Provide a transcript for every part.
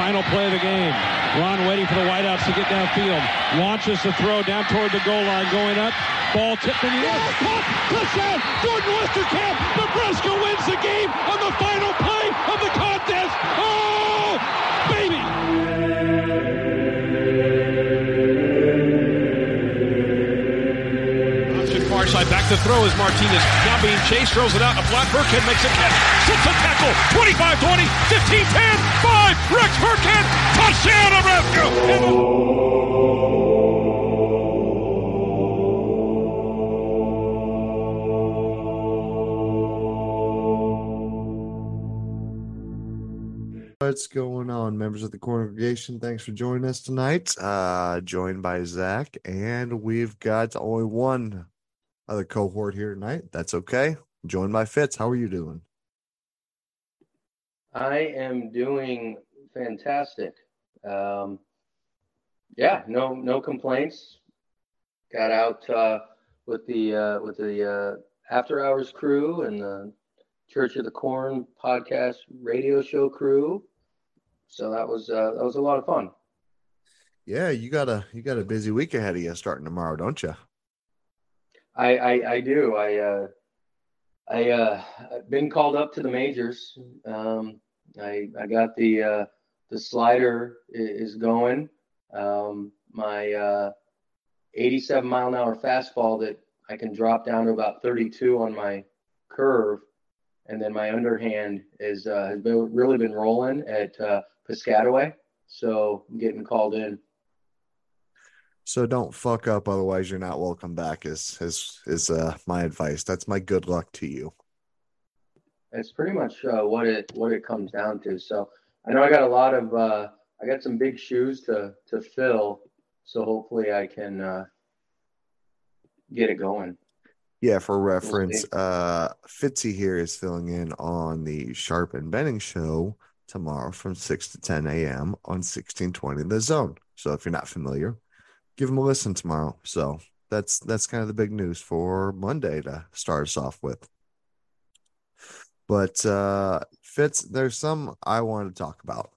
Final play of the game. Ron waiting for the wideouts to get downfield. Launches the throw down toward the goal line. Going up. Ball tipped in the air. Oh, Touchdown. Jordan Westerkamp. Nebraska wins the game on the final play of the contest. Oh, baby. Back to throw is Martinez. Now being chased. Throws it out. A flat. Burkhead makes a catch. Sits a tackle. 25 20. 15 10. 5. Rex Burkhead. Touchdown, Nebraska. What's going on, members of the congregation? Thanks for joining us tonight. Uh, joined by Zach, and we've got only one other cohort here tonight. That's okay. Joined by Fitz. How are you doing? I am doing fantastic. Um, yeah, no no complaints. Got out uh, with the uh, with the uh, after hours crew and the Church of the Corn podcast radio show crew. So that was uh, that was a lot of fun. Yeah, you got a you got a busy week ahead of you starting tomorrow, don't you? I I, I do. I uh, I uh, I've been called up to the majors. Um, I I got the uh, the slider is going. Um, my uh, 87 mile an hour fastball that I can drop down to about 32 on my curve, and then my underhand is uh, has been really been rolling at uh, Piscataway. So I'm getting called in. So don't fuck up, otherwise you're not welcome back. Is is is uh my advice. That's my good luck to you. That's pretty much uh, what it what it comes down to. So I know I got a lot of uh, I got some big shoes to to fill. So hopefully I can uh, get it going. Yeah, for reference, uh Fitzy here is filling in on the Sharp and Benning show tomorrow from 6 to 10 a.m. on 1620 The Zone. So if you're not familiar, give them a listen tomorrow. So that's that's kind of the big news for Monday to start us off with. But uh Fitz, there's some I want to talk about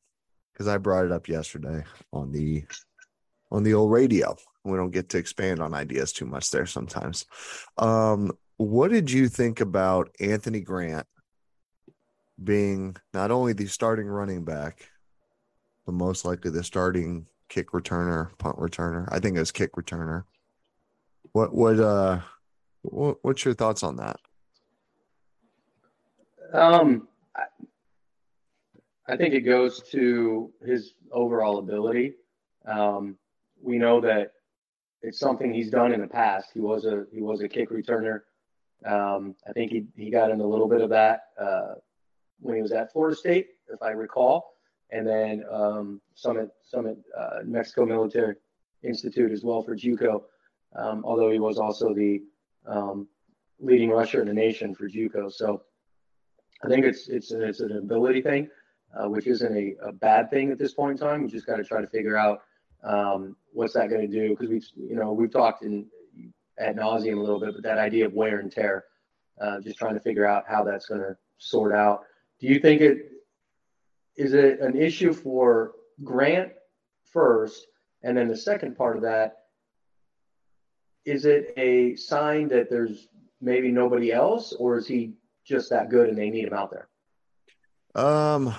because I brought it up yesterday on the on the old radio. We don't get to expand on ideas too much there sometimes. Um, what did you think about Anthony Grant being not only the starting running back, but most likely the starting kick returner, punt returner? I think it was kick returner. What what uh what, what's your thoughts on that? Um, I, I think it goes to his overall ability. Um, we know that it's something he's done in the past. He was a he was a kick returner. Um, I think he he got in a little bit of that uh, when he was at Florida State, if I recall, and then um, Summit Summit uh, Mexico Military Institute as well for JUCO. um, although he was also the um, leading rusher in the nation for JUCO. So I think it's it's it's an ability thing, uh, which isn't a, a bad thing at this point in time. We just got to try to figure out um, what's that going to do because we've you know we've talked in ad nauseum a little bit, but that idea of wear and tear, uh, just trying to figure out how that's going to sort out. Do you think it is it an issue for Grant first, and then the second part of that is it a sign that there's maybe nobody else, or is he just that good and they need him out there? Um,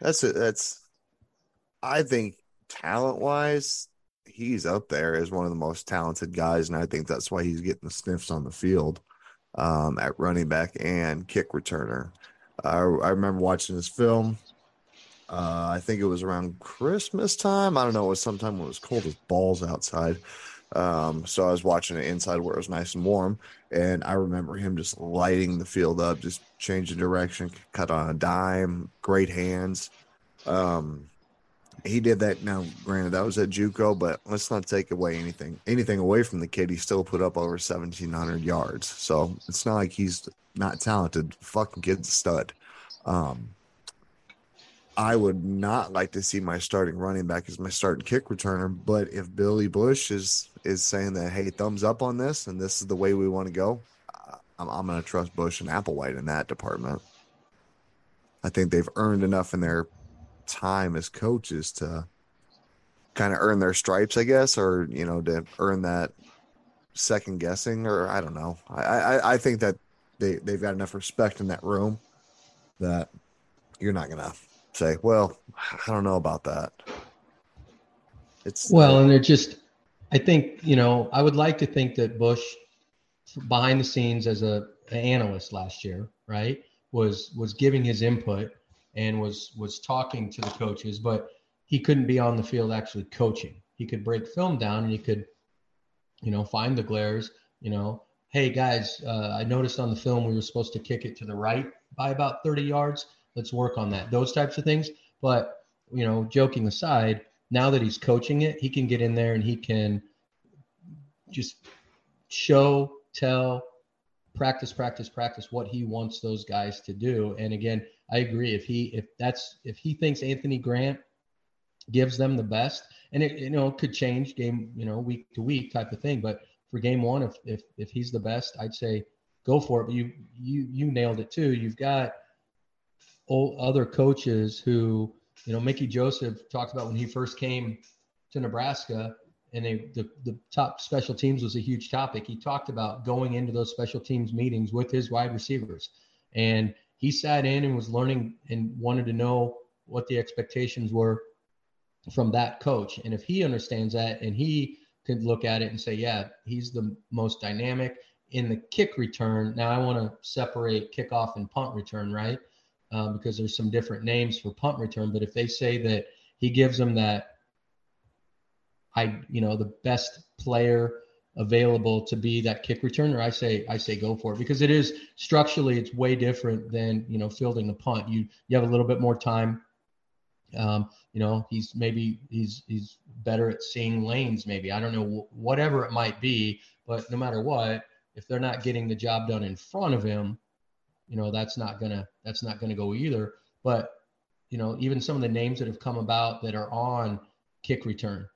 that's it. That's I think talent wise, he's up there as one of the most talented guys, and I think that's why he's getting the sniffs on the field um, at running back and kick returner. I, I remember watching this film. Uh, I think it was around Christmas time. I don't know. It was sometime when it was cold as balls outside. Um, so I was watching it inside where it was nice and warm, and I remember him just lighting the field up, just changing direction, cut on a dime, great hands. Um, he did that. Now, granted, that was at JUCO, but let's not take away anything anything away from the kid. He still put up over seventeen hundred yards, so it's not like he's not talented. Fucking kid's stud. Um, I would not like to see my starting running back as my starting kick returner, but if Billy Busch is is saying that hey, thumbs up on this, and this is the way we want to go, I'm, I'm going to trust Busch and Applewhite in that department. I think they've earned enough in their time as coaches to kind of earn their stripes, I guess, or you know, to earn that second guessing, or I don't know. I I, I think that they they've got enough respect in that room that you're not gonna say, well, I don't know about that. It's well, and they're just. I think you know. I would like to think that Busch, behind the scenes as a an analyst last year, right, was was giving his input and was was talking to the coaches, but he couldn't be on the field actually coaching. He could break film down and he could, you know, find the glares. You know, hey guys, uh, I noticed on the film we were supposed to kick it to the right by about 30 yards. Let's work on that. Those types of things. But you know, joking aside, now that he's coaching it, he can get in there and he can just show, tell, practice, practice, practice what he wants those guys to do. And again, I agree. If he if that's if he thinks Anthony Grant gives them the best, and it you know could change game you know week to week type of thing. But for game one, if if if he's the best, I'd say go for it. But you you you nailed it too. You've got other coaches who you know Mickey Joseph talked about when he first came to Nebraska and they, the, the top special teams was a huge topic. He talked about going into those special teams meetings with his wide receivers. And he sat in and was learning and wanted to know what the expectations were from that coach. And if he understands that and he could look at it and say, yeah, he's the most dynamic in the kick return. Now I want to separate kickoff and punt return, right? Um, because there's some different names for punt return. But if they say that he gives them that, I, you know, the best player available to be that kick returner, I say I say go for it because it is structurally it's way different than you know fielding the punt. You you have a little bit more time. Um, you know he's maybe he's he's better at seeing lanes. Maybe I don't know whatever it might be, but no matter what, if they're not getting the job done in front of him, you know that's not gonna that's not gonna go either. But you know even some of the names that have come about that are on kick return,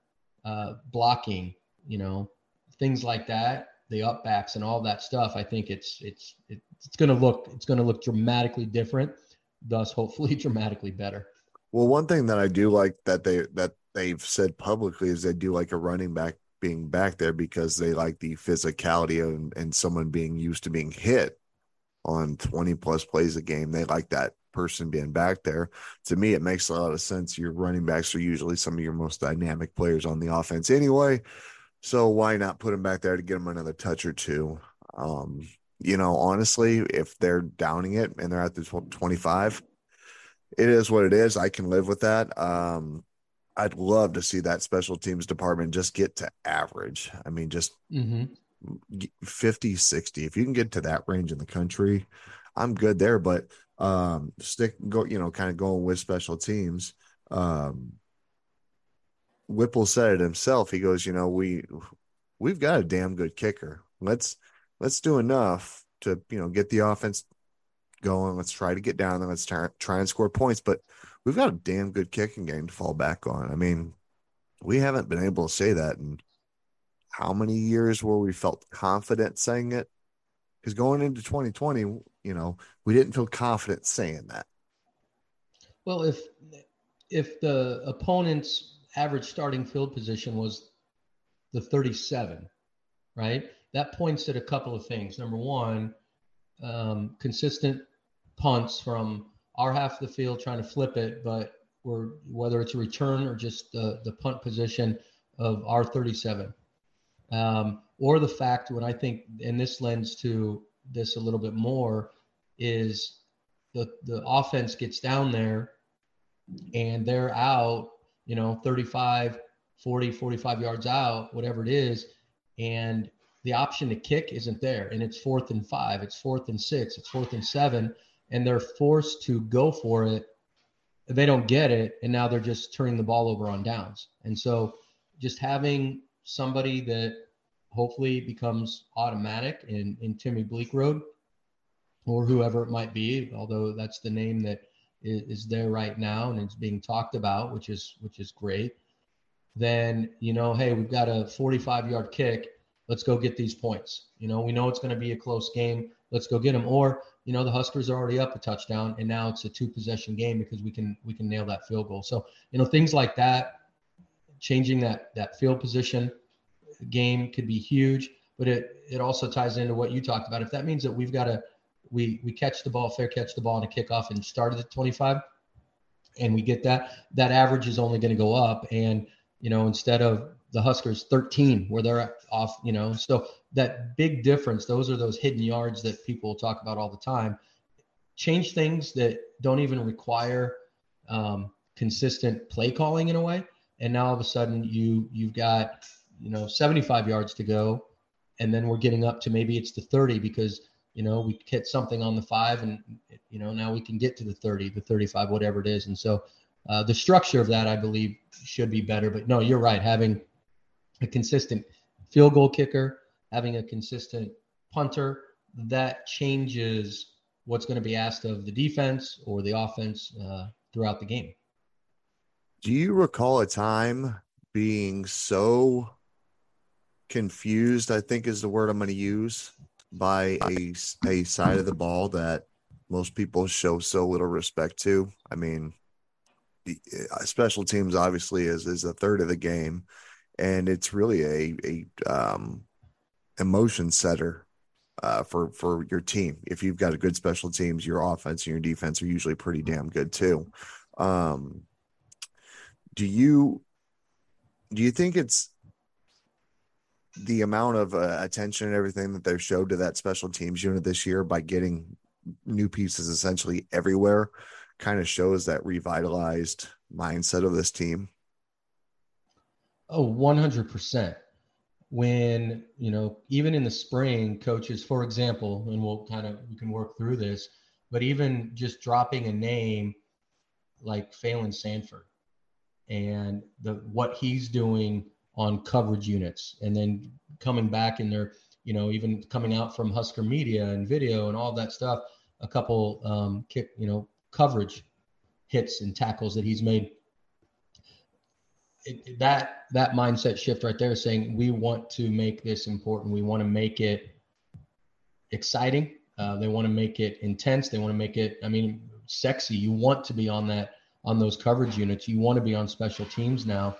uh, blocking, you know things like that, the upbacks and all that stuff, I think it's it's it's going to look it's going to look dramatically different, thus hopefully dramatically better. Well, one thing that I do like that they that they've said publicly is they do like a running back being back there because they like the physicality and, and someone being used to being hit on 20 plus plays a game. They like that person being back there. To me, it makes a lot of sense. Your running backs are usually some of your most dynamic players on the offense anyway. So why not put them back there to get them another touch or two? Um, you know, honestly, if they're downing it and they're at the 25, it is what it is. I can live with that. Um, I'd love to see that special teams department just get to average. I mean, just mm-hmm. 50, 60. If you can get to that range in the country, I'm good there. But um, stick, go, you know, kind of going with special teams. Um, Whipple said it himself. He goes, you know, we we've got a damn good kicker. Let's let's do enough to you know get the offense going. Let's try to get down there. Let's try, try and score points. But we've got a damn good kicking game to fall back on. I mean, we haven't been able to say that in how many years where we felt confident saying it? Because going into 2020, you know, we didn't feel confident saying that. Well, if if the opponent's average starting field position was the 37, right? That points at a couple of things. Number one, um, consistent punts from our half of the field trying to flip it, but we're whether it's a return or just the, the punt position of our 37. Um, or the fact when I think, and this lends to this a little bit more, is the the offense gets down there and they're out, you know, 35, 40, 45 yards out, whatever it is, and the option to kick isn't there. And it's fourth and five, it's fourth and six, it's fourth and seven, and they're forced to go for it. They don't get it, and now they're just turning the ball over on downs. And so just having somebody that hopefully becomes automatic in, in Timmy Bleekrode or whoever it might be, although that's the name that is, is there right now and it's being talked about, which is which is great. Then you know, hey, we've got a 45 yard kick. Let's go get these points. You know, we know it's going to be a close game. Let's go get them. Or you know, the Huskers are already up a touchdown, and now it's a two possession game because we can we can nail that field goal. So you know, things like that, changing that that field position game could be huge. But it it also ties into what you talked about. If that means that we've got to we we catch the ball, fair catch the ball on a kickoff and started at 25, and we get that, that average is only going to go up. And you know, instead of the Huskers 13 where they're off, you know, so that big difference, those are those hidden yards that people talk about all the time. Change things that don't even require um, consistent play calling in a way, and now all of a sudden you you've got you know 75 yards to go, and then we're getting up to maybe it's the 30 because you know we hit something on the five and you know now we can get to the 30 the 35 whatever it is. And so uh, the structure of that i believe should be better. But no you're right. Having a consistent field goal kicker having a consistent punter that changes what's going to be asked of the defense or the offense uh, throughout the game do you recall a time being so confused i think is the word i'm going to use by a, a side of the ball that most people show so little respect to. I mean, uh, special teams obviously is is a third of the game, and it's really a a um, emotion setter uh, for for your team. If you've got a good special teams, your offense and your defense are usually pretty damn good too. Um, do you do you think it's the amount of uh, attention and everything that they've showed to that special teams unit this year by getting new pieces essentially everywhere kind of shows that revitalized mindset of this team. Oh, 100%. When, you know, even in the spring, coaches, for example, and we'll kind of, we can work through this, but even just dropping a name like Phalen Sanford and the what he's doing on coverage units and then coming back and they're you know even coming out from husker media and video and all that stuff a couple um, kick you know coverage hits and tackles that he's made it, that that mindset shift right there saying we want to make this important. We want to make it exciting. Uh, they want to make it intense. They want to make it i mean sexy. You want to be on that on those coverage units. You want to be on special teams now.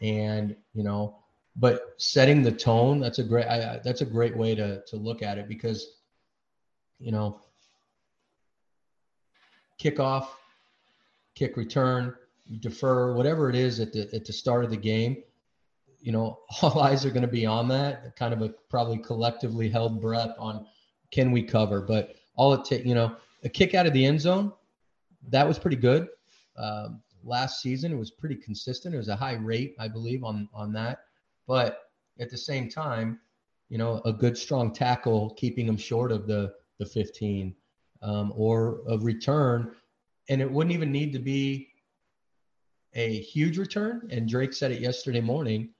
And you know but setting the tone that's a great I, that's a great way to to look at it because you know kickoff kick return defer whatever it is at the at the start of the game you know all eyes are going to be on that kind of a probably collectively held breath on can we cover but all it take you know a kick out of the end zone that was pretty good um, last season. It was pretty consistent. It was a high rate, I believe, on on that. But at the same time, you know, a good strong tackle keeping them short of the the 15 um, or a return, and it wouldn't even need to be a huge return. And Drake said it yesterday morning.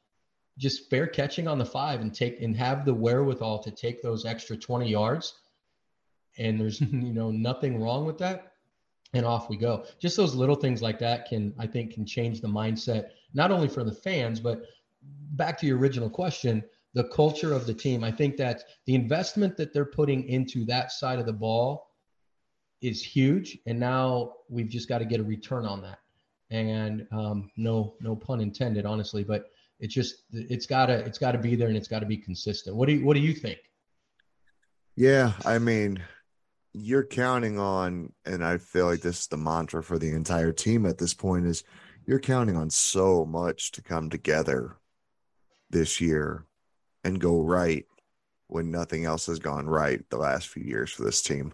just fair catching on the five and take and have the wherewithal to take those extra 20 yards. And there's you know nothing wrong with that. And off we go. Just those little things like that can I think can change the mindset not only for the fans but back to your original question the culture of the team. I think that the investment that they're putting into that side of the ball is huge, and now we've just got to get a return on that. And um, no, no pun intended, honestly, but it's just it's gotta it's gotta be there and it's got to be consistent. What do you what do you think? Yeah, I mean, you're counting on, and I feel like this is the mantra for the entire team at this point is you're counting on so much to come together this year and go right when nothing else has gone right the last few years for this team.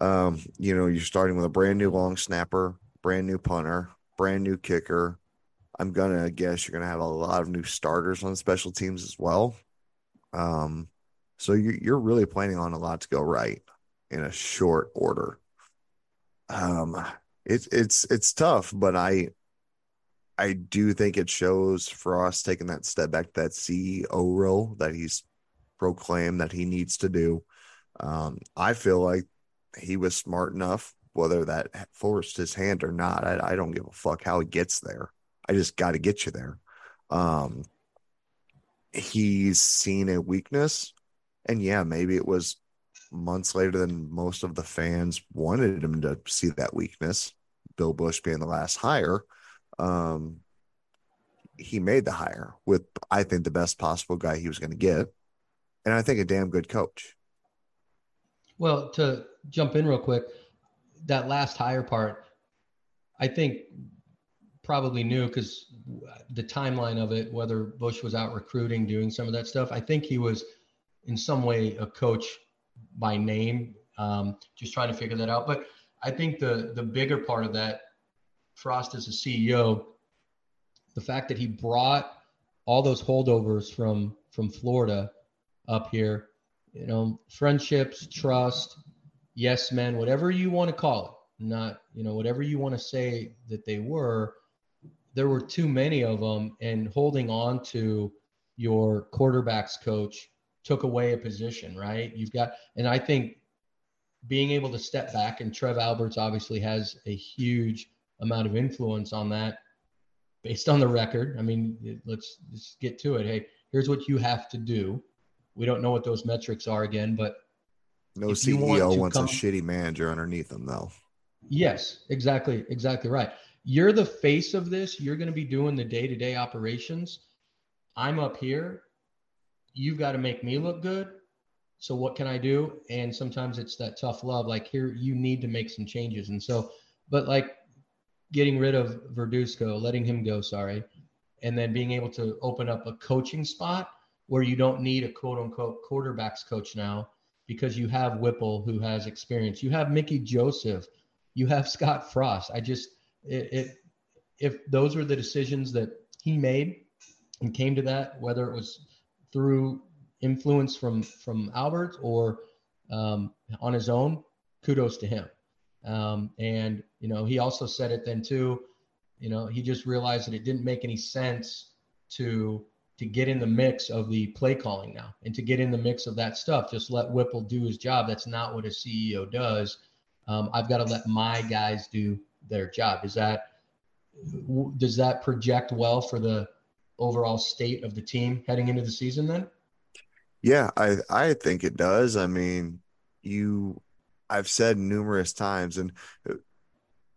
Um, you know, you're starting with a brand new long snapper, brand new punter, brand new kicker. I'm gonna guess you're gonna have a lot of new starters on special teams as well. Um, so you're you're really planning on a lot to go right in a short order. Um, it's it's it's tough, but I I do think it shows Frost taking that step back, to that CEO role that he's proclaimed that he needs to do. Um, I feel like he was smart enough, whether that forced his hand or not. I, I don't give a fuck how he gets there. I just got to get you there. Um, he's seen a weakness, and yeah, maybe it was months later than most of the fans wanted him to see that weakness. Bill Busch being the last hire um, he made the hire with, I think, the best possible guy he was going to get. And I think a damn good coach. Well, to jump in real quick, that last hire part, I think probably knew because the timeline of it, whether Busch was out recruiting, doing some of that stuff, I think he was in some way a coach by name, um, just trying to figure that out. But I think the the bigger part of that Frost as a CEO, the fact that he brought all those holdovers from from Florida up here, you know, friendships, trust, yes men, whatever you want to call it, not you know whatever you want to say that they were, there were too many of them, and holding on to your quarterbacks coach took away a position, right? You've got, and I think being able to step back, and Trev Alberts obviously has a huge amount of influence on that based on the record. I mean, let's just get to it. Hey, here's what you have to do. We don't know what those metrics are again, but no CEO want wants come, a shitty manager underneath them, though. Yes, exactly, exactly right. You're the face of this. You're going to be doing the day to day operations. I'm up here. You've got to make me look good. So what can I do? And sometimes it's that tough love. Like here, you need to make some changes. And so, but like getting rid of Verduzco, letting him go, sorry, and then being able to open up a coaching spot where you don't need a quote unquote quarterbacks coach now because you have Whipple who has experience. You have Mickey Joseph, you have Scott Frost. I just it, it if those were the decisions that he made and came to that, whether it was through influence from from Albert or um, on his own, kudos to him. Um, and you know, he also said it then too. You know, he just realized that it didn't make any sense to to get in the mix of the play calling now and to get in the mix of that stuff. Just let Whipple do his job. That's not what a CEO does. Um, I've got to let my guys do their job. Is that does that project well for the overall state of the team heading into the season then? Yeah, I I think it does. I mean, you I've said numerous times, and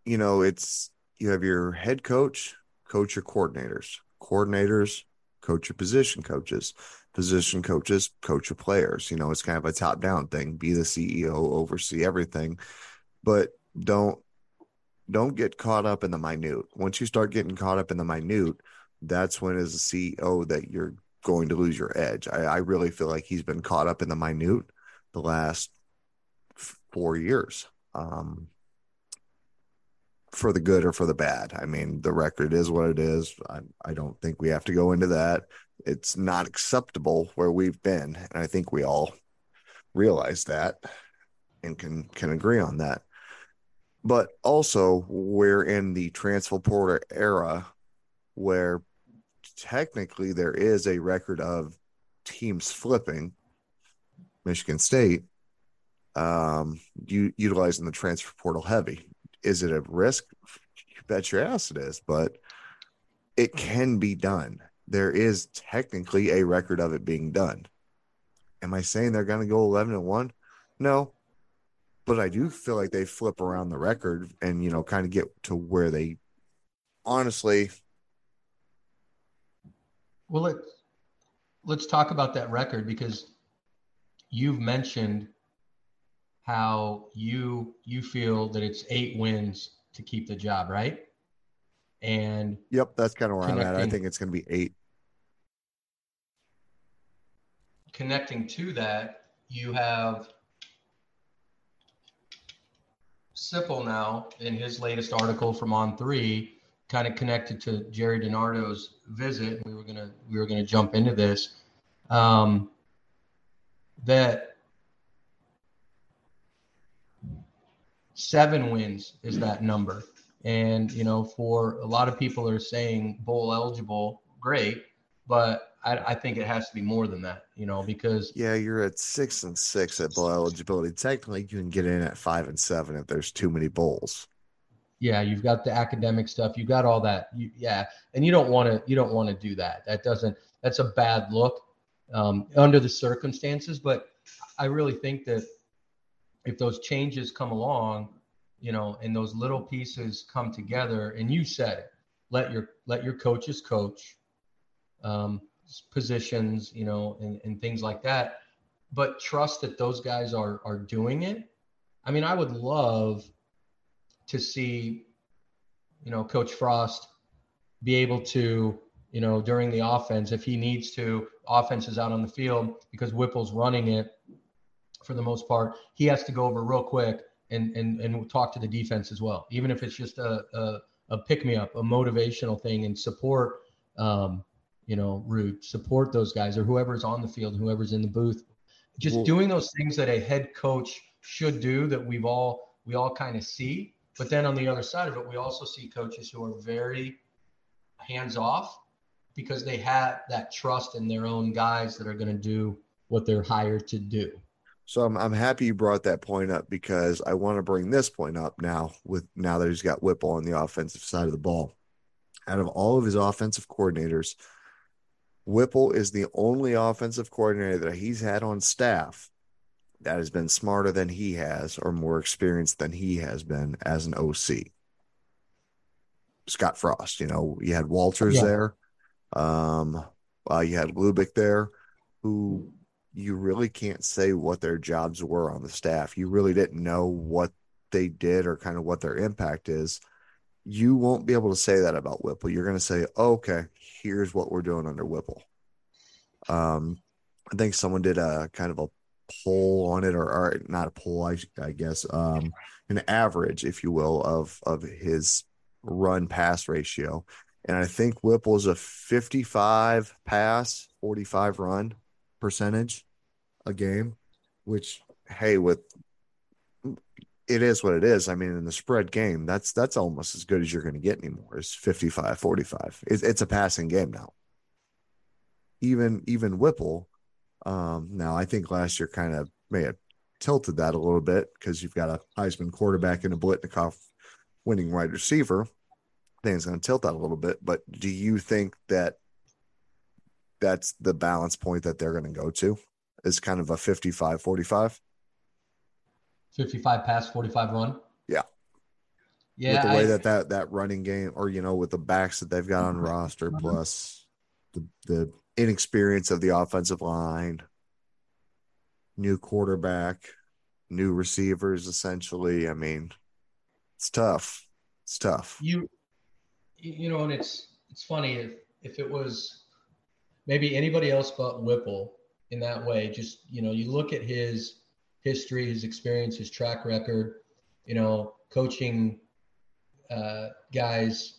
you know, it's you have your head coach, coach your coordinators, coordinators, coach your position coaches, position coaches, coach your players. You know, it's kind of a top down thing. Be the CEO, oversee everything, but don't don't get caught up in the minute. Once you start getting caught up in the minute, that's when as a CEO that you're going to lose your edge. I, I really feel like he's been caught up in the minute the last four years um, for the good or for the bad. I mean, the record is what it is. I, I don't think we have to go into that. It's not acceptable where we've been. And I think we all realize that and can, can agree on that. But also, we're in the transfer portal era where technically there is a record of teams flipping Michigan State, um, utilizing the transfer portal heavy. Is it a risk? You bet your ass it is, but it can be done. There is technically a record of it being done. Am I saying they're going to go 11 and 1? No. But I do feel like they flip around the record and, you know, kind of get to where they honestly. Well, let's, let's talk about that record because you've mentioned how you you feel that it's eight wins to keep the job, right? And yep, that's kind of where I'm at. I think it's going to be eight. Connecting to that, you have Sipple now in his latest article from On Three, kind of connected to Gerry DiNardo's visit. We were gonna we were gonna jump into this. Um, that seven wins is that number. And, you know, for a lot of people are saying bowl eligible, great. But I, I, think it has to be more than that, you know, because. Yeah, you're at six and six at bowl eligibility. Technically, you can get in at five and seven if there's too many bowls. Yeah, you've got the academic stuff. you've got all that. You, yeah, and you don't want to. You don't want to do that. That doesn't. That's a bad look um, under the circumstances. But I really think that if those changes come along, you know, and those little pieces come together, and you said it, let your let your coaches coach, um, positions, you know, and, and things like that. But trust that those guys are are doing it. I mean, I would love to see, you know, Coach Frost be able to you know, during the offense if he needs to. Offense is out on the field because Whipple's running it for the most part. He has to go over real quick and and and talk to the defense as well, even if it's just a a, a pick me up, a motivational thing, and support. Um, you know, root support those guys or whoever's on the field, whoever's in the booth. Just doing those things that a head coach should do that we've all we all kind of see. But then on the other side of it, we also see coaches who are very hands off because they have that trust in their own guys that are going to do what they're hired to do. So I'm I'm happy you brought that point up because I want to bring this point up now with now that he's got Whipple on the offensive side of the ball. Out of all of his offensive coordinators, Whipple is the only offensive coordinator that he's had on staff that has been smarter than he has or more experienced than he has been as an OC. Scott Frost, you know, you had Walters yeah. there. Um, uh, you had Lubick there, who you really can't say what their jobs were on the staff. You really didn't know what they did or kind of what their impact is. You won't be able to say that about Whipple. You're going to say, oh, okay, here's what we're doing under Whipple. Um, I think someone did a kind of a poll on it, or, or not a poll, I, I guess, um, an average, if you will, of of his run pass ratio and I think Whipple's a 55 pass, 45 run percentage a game, which hey, with it is what it is. I mean, in the spread game, that's that's almost as good as you're going to get anymore. Is 55, 45. It's, it's a passing game now. Even even Whipple, um, now I think last year kind of may have tilted that a little bit because you've got a Heisman quarterback and a Biletnikoff winning wide receiver think it's going to tilt that a little bit. But do you think that that's the balance point that they're going to go to? Is kind of a 55 45? 55 pass, 45 run? Yeah. Yeah. With the way I, that, that that running game, or, you know, with the backs that they've got on roster, mm-hmm. plus the, the inexperience of the offensive line, new quarterback, new receivers, essentially. I mean, it's tough. It's tough. You you know, and it's it's funny if if it was maybe anybody else but Whipple in that way. Just you know, you look at his history, his experience, his track record. You know, coaching uh, guys,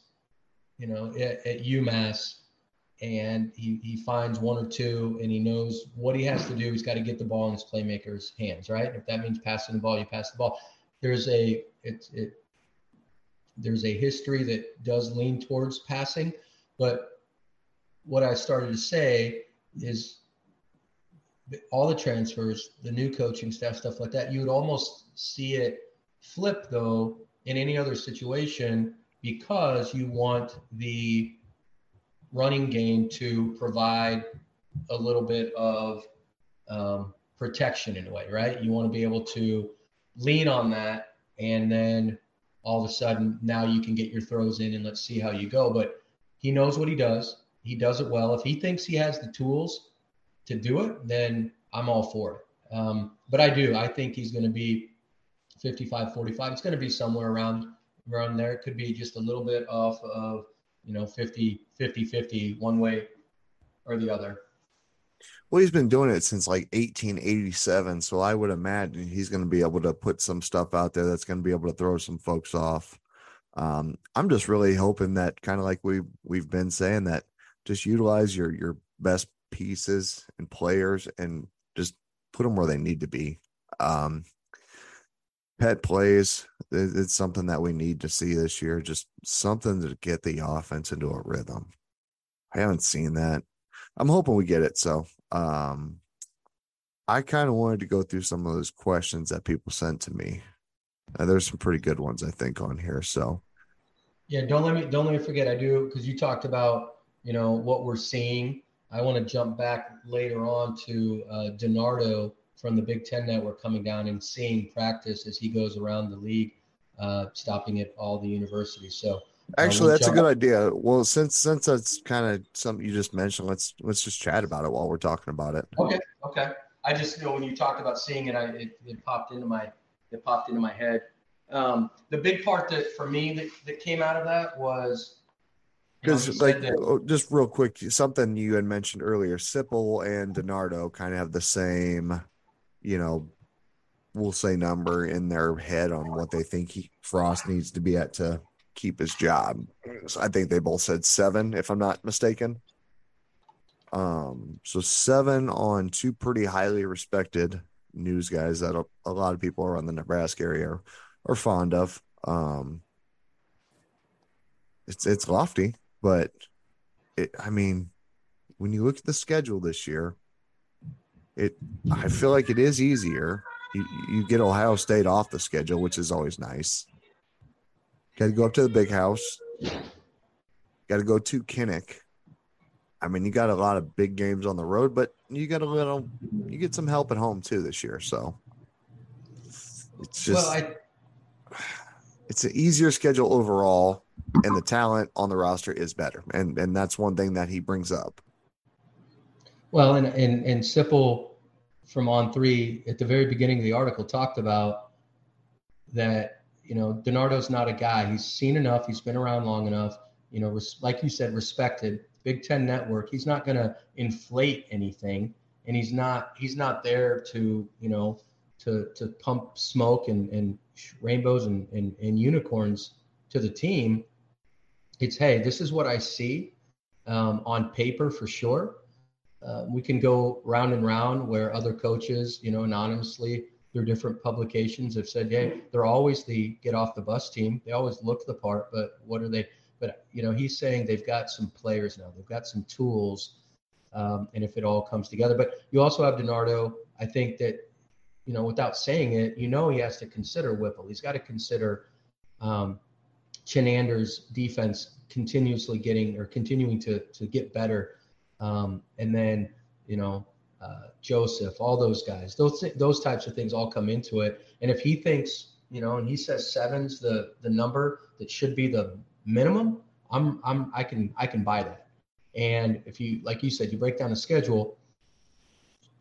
you know, at, at UMass, and he he finds one or two, and he knows what he has to do. He's got to get the ball in his playmaker's hands, right? If that means passing the ball, you pass the ball. There's a it's it there's a history that does lean towards passing, but what I started to say is all the transfers, the new coaching staff, stuff like that, you would almost see it flip though in any other situation because you want the running game to provide a little bit of um, protection in a way, right? You want to be able to lean on that and then all of a sudden now you can get your throws in and let's see how you go. But he knows what he does. He does it well. If he thinks he has the tools to do it, then I'm all for it. Um, but I do. I think he's going to be 55 45. It's going to be somewhere around around there. It could be just a little bit off of, you know, 50 50 50 one way or the other. Well, he's been doing it since like 1887. So I would imagine he's going to be able to put some stuff out there that's going to be able to throw some folks off. Um, I'm just really hoping that kind of like we we've been saying that just utilize your your best pieces and players and just put them where they need to be. Um, pet plays it's something that we need to see this year. Just something to get the offense into a rhythm. I haven't seen that. I'm hoping we get it. So um, I kind of wanted to go through some of those questions that people sent to me. Uh, there's some pretty good ones I think on here. So yeah, don't let me don't let me forget. I do because you talked about you know what we're seeing. I want to jump back later on to uh, DiNardo from the Big Ten Network coming down and seeing practice as he goes around the league, uh, stopping at all the universities. So Actually, that's a good idea. Well, since since that's kind of something you just mentioned, let's let's just chat about it while we're talking about it. Okay. Okay. I just you know when you talked about seeing it, I it, it popped into my it popped into my head. Um, the big part that for me that, that came out of that was because like oh, just real quick, something you had mentioned earlier, Sipple and DiNardo kind of have the same, you know, we'll say number in their head on what they think he, Frost needs to be at to keep his job. So I think they both said seven, if I'm not mistaken. Um, so seven on two pretty highly respected news guys that a, a lot of people around the Nebraska area are, are fond of. Um, it's it's lofty, but it, I mean, when you look at the schedule this year, it I feel like it is easier. You, you get Ohio State off the schedule, which is always nice. Got to go up to the big house. Got to go to Kinnick. I mean, you got a lot of big games on the road, but you got a little, you get some help at home too this year. So it's just, well, I, it's an easier schedule overall, and the talent on the roster is better, and and that's one thing that he brings up. Well, and and and Sipple from on three at the very beginning of the article talked about that you know, DiNardo's not a guy. He's seen enough. He's been around long enough. You know, res- like you said, respected. Big Ten Network. He's not going to inflate anything, and he's not. He's not there to you know to to pump smoke and and rainbows and and, and unicorns to the team. It's hey, this is what I see um, on paper for sure. Uh, we can go round and round where other coaches, you know, anonymously through different publications have said, "Hey, they're always the get off the bus team. They always look the part, but what are they?" But you know, he's saying they've got some players now. They've got some tools, um, and if it all comes together. But you also have DiNardo. I think that you know, without saying it, you know, he has to consider Whipple. He's got to consider um, Chinander's defense continuously getting or continuing to to get better, um, and then you know uh, Joseph, all those guys. Those those types of things all come into it. And if he thinks, you know, and he says seven's the the number that should be the minimum, I'm I'm I can I can buy that. And if you like you said, you break down the schedule,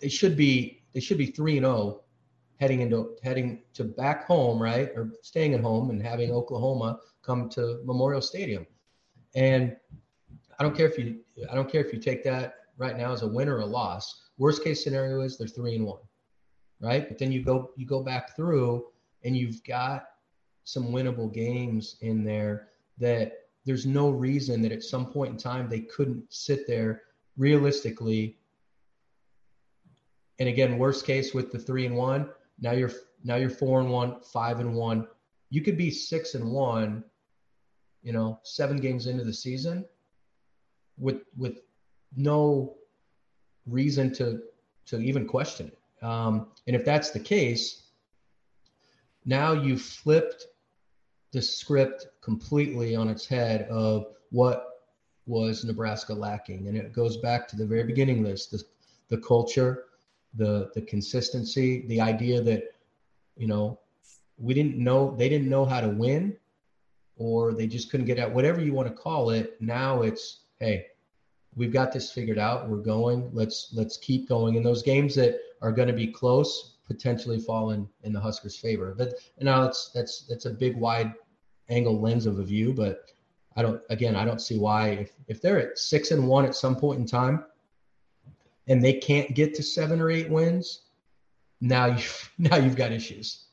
they should be they should be three and zero oh heading into heading to back home, right, or staying at home and having Oklahoma come to Memorial Stadium. And I don't care if you I don't care if you take that right now as a win or a loss Worst case scenario is they're three and one, right? But then you go you go back through and you've got some winnable games in there that there's no reason that at some point in time they couldn't sit there realistically. And again, worst case with the three and one, now you're now you're four and one, five and one. You could be six and one, you know, seven games into the season with with no reason to to even question it. Um, and if that's the case, now you flipped the script completely on its head of what was Nebraska lacking, and it goes back to the very beginning list: the, the culture, the the consistency, the idea that you know we didn't know they didn't know how to win, or they just couldn't get out. Whatever you want to call it, now it's hey, we've got this figured out. We're going. Let's let's keep going. And those games that are going to be close potentially fall in, in the Huskers' favor. But now that's that's that's a big wide angle lens of a view. But I don't again I don't see why if if they're at six and one at some point in time and they can't get to seven or eight wins, now you now you've got issues.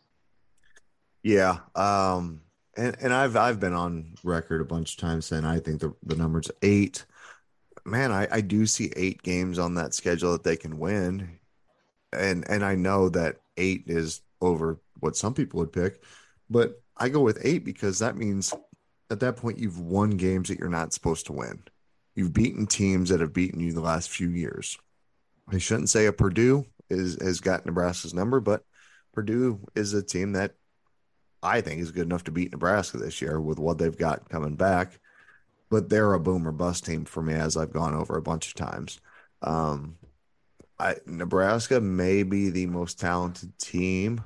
Yeah. Um and, and I've I've been on record a bunch of times saying I think the, the number's eight man, I, I do see eight games on that schedule that they can win. And and I know that eight is over what some people would pick, but I go with eight because that means at that point you've won games that you're not supposed to win. You've beaten teams that have beaten you the last few years. I shouldn't say a Purdue is has got Nebraska's number, but Purdue is a team that I think is good enough to beat Nebraska this year with what they've got coming back but they're a boomer bust team for me as I've gone over a bunch of times. Um, I, Nebraska may be the most talented team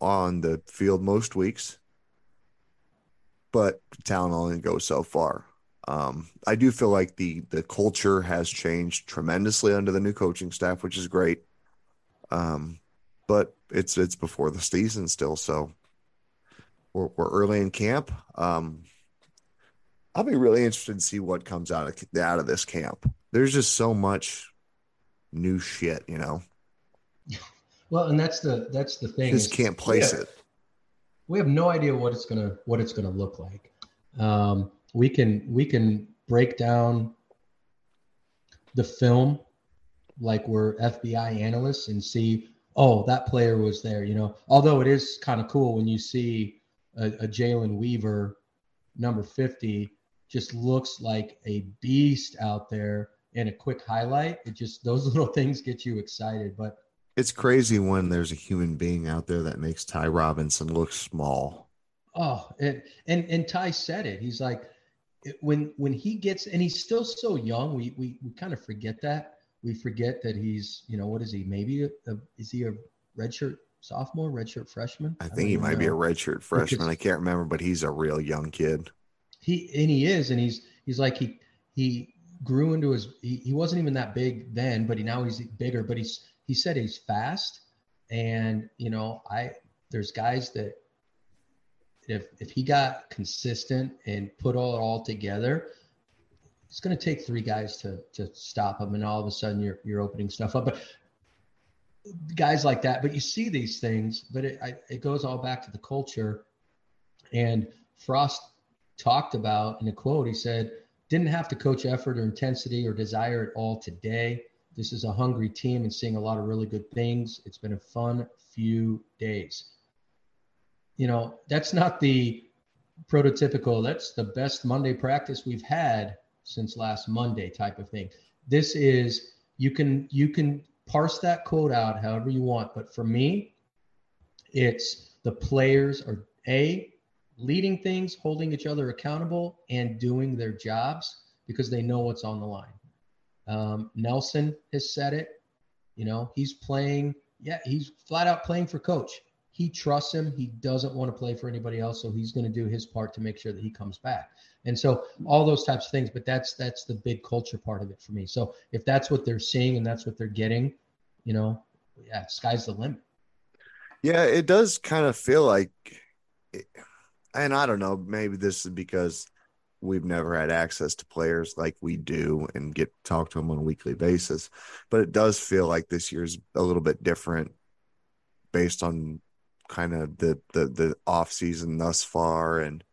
on the field most weeks, but talent only goes so far. Um, I do feel like the the culture has changed tremendously under the new coaching staff, which is great. Um, but it's it's before the season still, so we're, we're early in camp. Um, I'll be really interested to see what comes out of out of this camp. There's just so much new shit, you know. Well, and that's the that's the thing. Just can't place we have, it. We have no idea what it's gonna what it's gonna look like. Um, we can we can break down the film like we're FBI analysts and see, oh, that player was there. You know, although it is kind of cool when you see a, a Jalen Weaver number 50 just looks like a beast out there in a quick highlight. It just those little things get you excited. But it's crazy when there's a human being out there that makes Ty Robinson look small. Oh, and and and Ty said it. He's like when when he gets and he's still so young. We we we kind of forget that. We forget that he's you know what is he? Maybe a, a, is he a redshirt sophomore, redshirt freshman? I think I he might know. be a uh, redshirt freshman. I can't remember, but he's a real young kid he and he is, and he's he's like he he grew into his he, he wasn't even that big then, but he now he's bigger. But he's he said he's fast, and you know I there's guys that if if he got consistent and put all it all together, it's going to take three guys to to stop him, and all of a sudden you're you're opening stuff up. But guys like that, but you see these things, but it I, it goes all back to the culture. And Frost talked about in a quote. He said, didn't have to coach effort or intensity or desire at all today. This is a hungry team and seeing a lot of really good things. It's been a fun few days. You know, that's not the prototypical, that's the best Monday practice we've had since last Monday type of thing. This is you can you can parse that quote out however you want, but for me, it's the players are a leading things, holding each other accountable, and doing their jobs because they know what's on the line. Um, Nelson has said it. You know, he's playing. Yeah, he's flat out playing for coach. He trusts him. He doesn't want to play for anybody else, so he's going to do his part to make sure that he comes back. And so all those types of things. But that's that's the big culture part of it for me. So if that's what they're seeing and that's what they're getting, you know, yeah, sky's the limit. Yeah, it does kind of feel like. It and I don't know, maybe this is because we've never had access to players like we do and get talk to them on a weekly basis. But it does feel like this year's a little bit different based on kind of the the the off season thus far and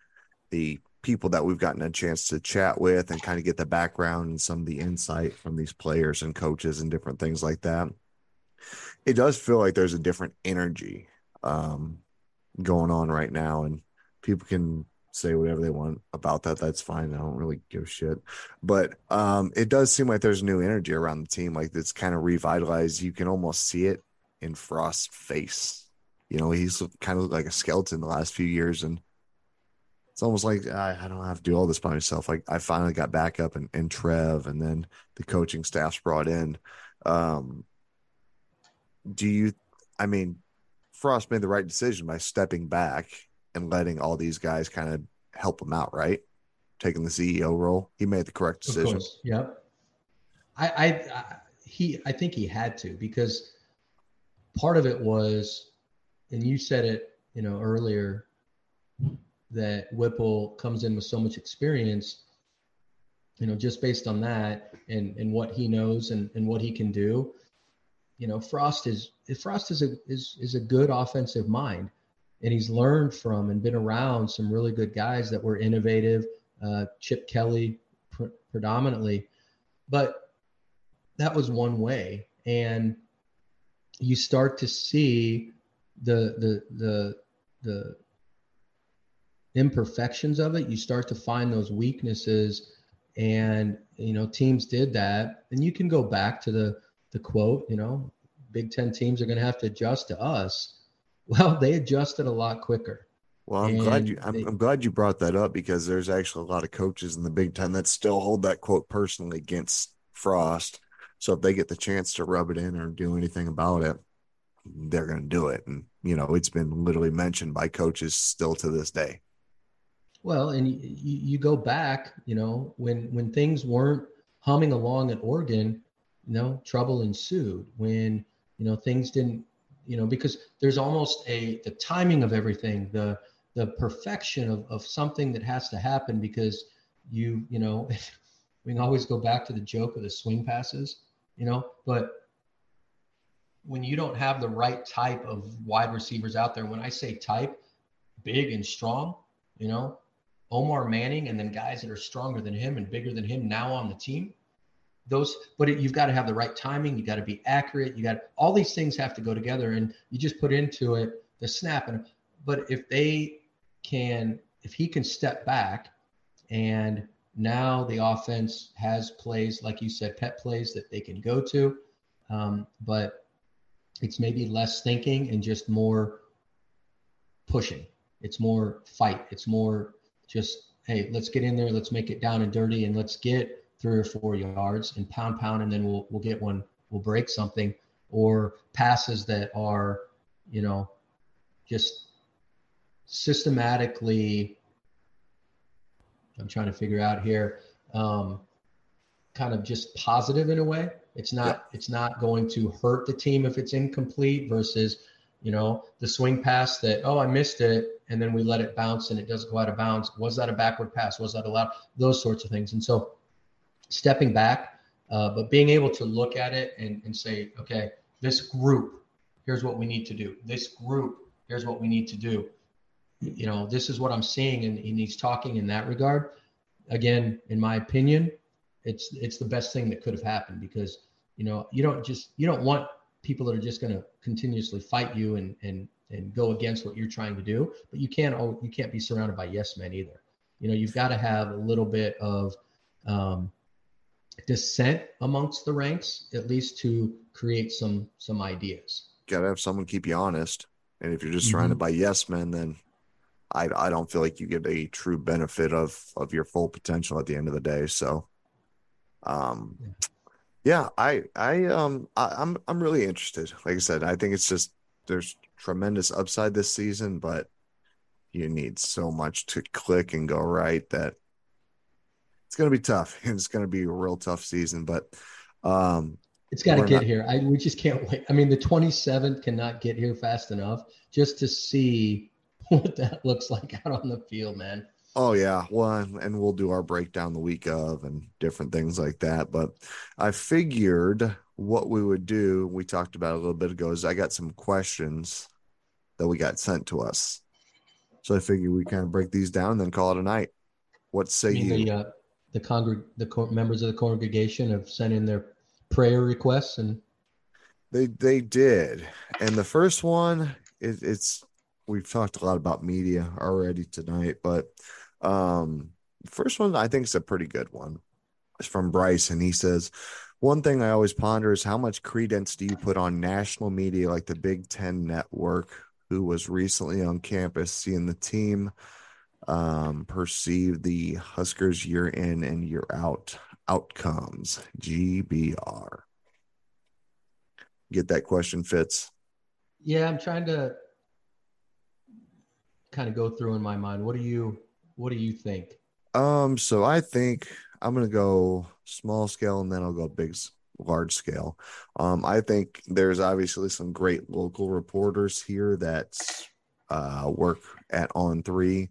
the people that we've gotten a chance to chat with and kind of get the background and some of the insight from these players and coaches and different things like that. It does feel like there's a different energy um, going on right now and people can say whatever they want about that. That's fine. I don't really give a shit. But um, it does seem like there's new energy around the team. Like it's kind of revitalized. You can almost see it in Frost's face. You know, he's kind of like a skeleton the last few years, and it's almost like I, I, don't have to do all this by myself. Like I finally got back up and, and Trev, and then the coaching staff's brought in. Um, do you? I mean, Frost made the right decision by stepping back and letting all these guys kind of help him out, right? Taking the CEO role, he made the correct decision. Yep. I, I, I, he, I think he had to because part of it was, and you said it, you know, earlier that Whipple comes in with so much experience, you know, just based on that and and what he knows and and what he can do. You know, Frost is Frost is a is is a good offensive mind and he's learned from and been around some really good guys that were innovative. Uh, Chip Kelly pr- predominantly, but that was one way, and you start to see the the the the imperfections of it. You start to find those weaknesses, and you know teams did that. And you can go back to the the quote, you know, Big Ten teams are going to have to adjust to us well, they adjusted a lot quicker. Well, I'm and glad you I'm, they, I'm, glad you brought that up because there's actually a lot of coaches in the Big Ten that still hold that quote personally against Frost. So if they get the chance to rub it in or do anything about it, they're going to do it. And you know, it's been literally mentioned by coaches still to this day. Well, and you, you go back, you know, when when things weren't humming along at Oregon, you know, trouble ensued. When you know things didn't you know because there's almost a the timing of everything the the perfection of, of something that has to happen because you you know we can always go back to the joke of the swing passes you know but when you don't have the right type of wide receivers out there when i say type big and strong you know omar manning and then guys that are stronger than him and bigger than him now on the team those but it, you've got to have the right timing you got to be accurate you got all these things have to go together and you just put into it the snap. And but if they can if he can step back and now the offense has plays like you said pet plays that they can go to um, but it's maybe less thinking and just more pushing. It's more fight. It's more just hey let's get in there let's make it down and dirty and let's get three or four yards and pound pound and then we'll we'll get one we'll break something or passes that are you know just systematically i'm trying to figure out here um, kind of just positive in a way it's not yeah. it's not going to hurt the team if it's incomplete versus you know the swing pass that oh i missed it and then we let it bounce and it doesn't go out of bounds was that a backward pass was that allowed those sorts of things and so stepping back, uh, but being able to look at it and, and say, okay, this group, here's what we need to do. This group, here's what we need to do. You know, this is what I'm seeing, and, and he's talking in that regard. Again, in my opinion, it's it's the best thing that could have happened because you know you don't just you don't want people that are just going to continuously fight you and and and go against what you're trying to do but you can't you can't be surrounded by yes men either you know you've got to have a little bit of um, dissent amongst the ranks, at least to create some some ideas. Got to have someone keep you honest, and if you're just mm-hmm. surrounded by yes men, then I I don't feel like you get a true benefit of of your full potential at the end of the day. So, um, yeah, I I um I, I'm I'm really interested. Like I said, I think it's just there's tremendous upside this season, but you need so much to click and go right that it's going to be tough. It's going to be a real tough season, but um, it's got to get not... here. I we just can't wait. I mean, the 27th cannot get here fast enough just to see what that looks like out on the field, man. Oh yeah, well, and we'll do our breakdown the week of and different things like that. But I figured what we would do. We talked about a little bit ago. Is I got some questions that we got sent to us, so I figured we kind of break these down and then call it a night. What say you? you? The, uh, the congreg the co- members of the congregation have sent in their prayer requests and they they did and the first one it, it's we've talked a lot about media already tonight, but um, first one I think is a pretty good one. It's from Bryce, and he says, "One thing I always ponder is how much credence do you put on national media like the Big Ten Network, who was recently on campus seeing the team." um, perceive the Huskers year in and year out outcomes. GBR. Get that question, Fitz? Yeah, I'm trying to kind of go through in my mind. What do you what do you think? Um, so I think I'm gonna go small scale and then I'll go big large scale. Um, I think there's obviously some great local reporters here that uh, work at On Three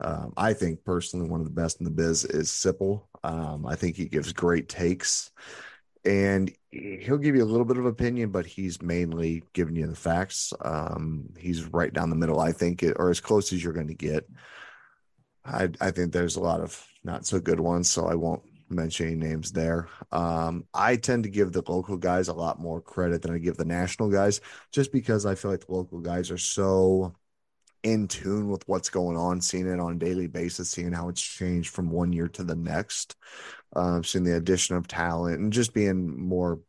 um, I think personally, one of the best in the biz is Sipple. Um, I think he gives great takes and he'll give you a little bit of opinion, but he's mainly giving you the facts. Um, he's right down the middle, I think, or as close as you're going to get. I, I think there's a lot of not so good ones, so I won't mention any names there. Um, I tend to give the local guys a lot more credit than I give the national guys, just because I feel like the local guys are so in tune with what's going on, seeing it on a daily basis, seeing how it's changed from one year to the next, um, seeing the addition of talent and just being more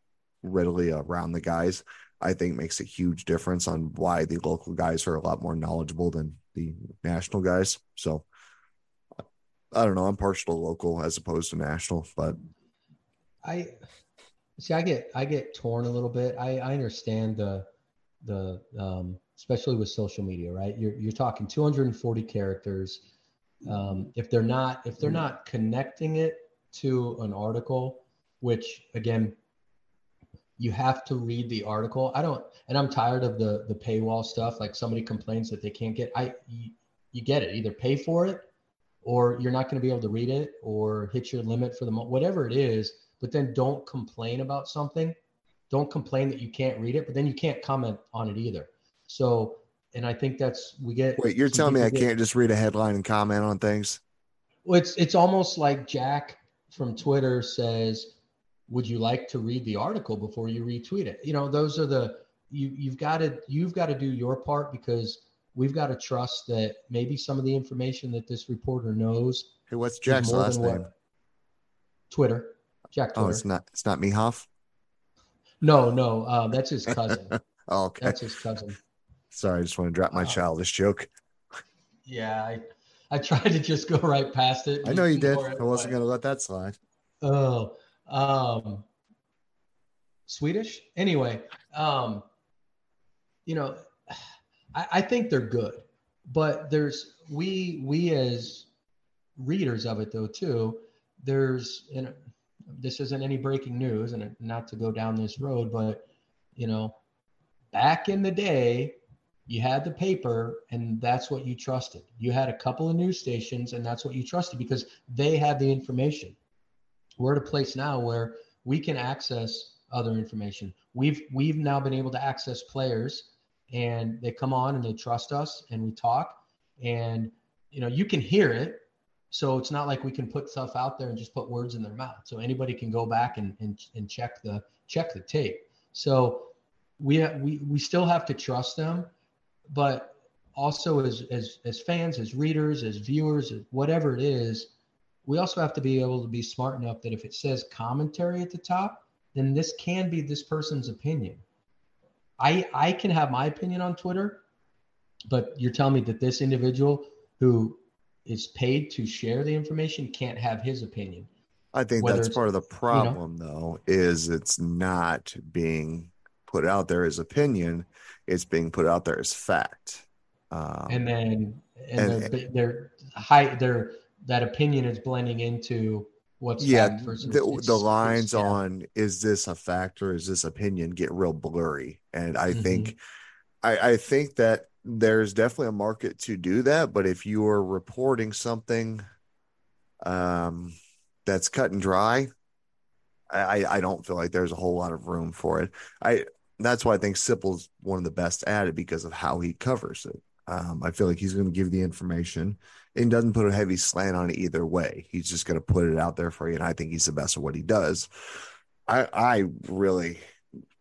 readily around the guys, I think makes a huge difference on why the local guys are a lot more knowledgeable than the national guys. So I don't know. I'm partial to local as opposed to national, but I see. I get I get torn a little bit. I I understand the the um especially with social media, right? You're you're talking 240 characters. Um, if they're not if they're not connecting it to an article, which again, you have to read the article. I don't, and I'm tired of the the paywall stuff. Like somebody complains that they can't get. I you, you get it. Either pay for it, or you're not going to be able to read it, or hit your limit for the month. Whatever it is, but then don't complain about something. Don't complain that you can't read it, but then you can't comment on it either. So, and I think that's we get. Wait, you're telling me I get, can't just read a headline and comment on things? Well, it's it's almost like Jack from Twitter says, "Would you like to read the article before you retweet it?" You know, those are the you you've got to you've got to do your part because we've got to trust that maybe some of the information that this reporter knows. Hey, what's Jack's last name? Twitter. Jack. Twitter. Oh, it's not. It's not Mehoff. No, no, uh, that's his cousin. oh, okay. That's his cousin. Sorry, I just want to drop my uh, childish joke. Yeah, I, I tried to just go right past it. I know you did. It, I wasn't going to let that slide. Oh, um, Swedish. Anyway, um, you know, I, I think they're good, but there's we we as readers of it though too. There's and this isn't any breaking news, and not to go down this road, but you know, back in the day, you had the paper and that's what you trusted. You had a couple of news stations and that's what you trusted because they had the information. We're at a place now where we can access other information. We've we've now been able to access players and they come on and they trust us and we talk. And you know you can hear it. So it's not like we can put stuff out there and just put words in their mouth. So anybody can go back and and, and check the check the tape. So we we we still have to trust them. But also as as as fans, as readers, as viewers, as whatever it is, we also have to be able to be smart enough that if it says commentary at the top, then this can be this person's opinion. I I can have my opinion on Twitter, but you're telling me that this individual who is paid to share the information can't have his opinion. I think Whether that's part of the problem, you know, though, is it's not being put out there as opinion it's being put out there as fact. Um, and then and, and they're, they're high they're that opinion is blending into what's yeah the, the lines yeah. on is this a fact or is this opinion get real blurry and i mm-hmm. think I, I think that there's definitely a market to do that but if you are reporting something um that's cut and dry I, I don't feel like there's a whole lot of room for it. I that's why I think Sipple's one of the best at it because of how he covers it. Um, I feel like he's going to give the information and doesn't put a heavy slant on it either way. He's just going to put it out there for you, and I think he's the best at what he does. I I really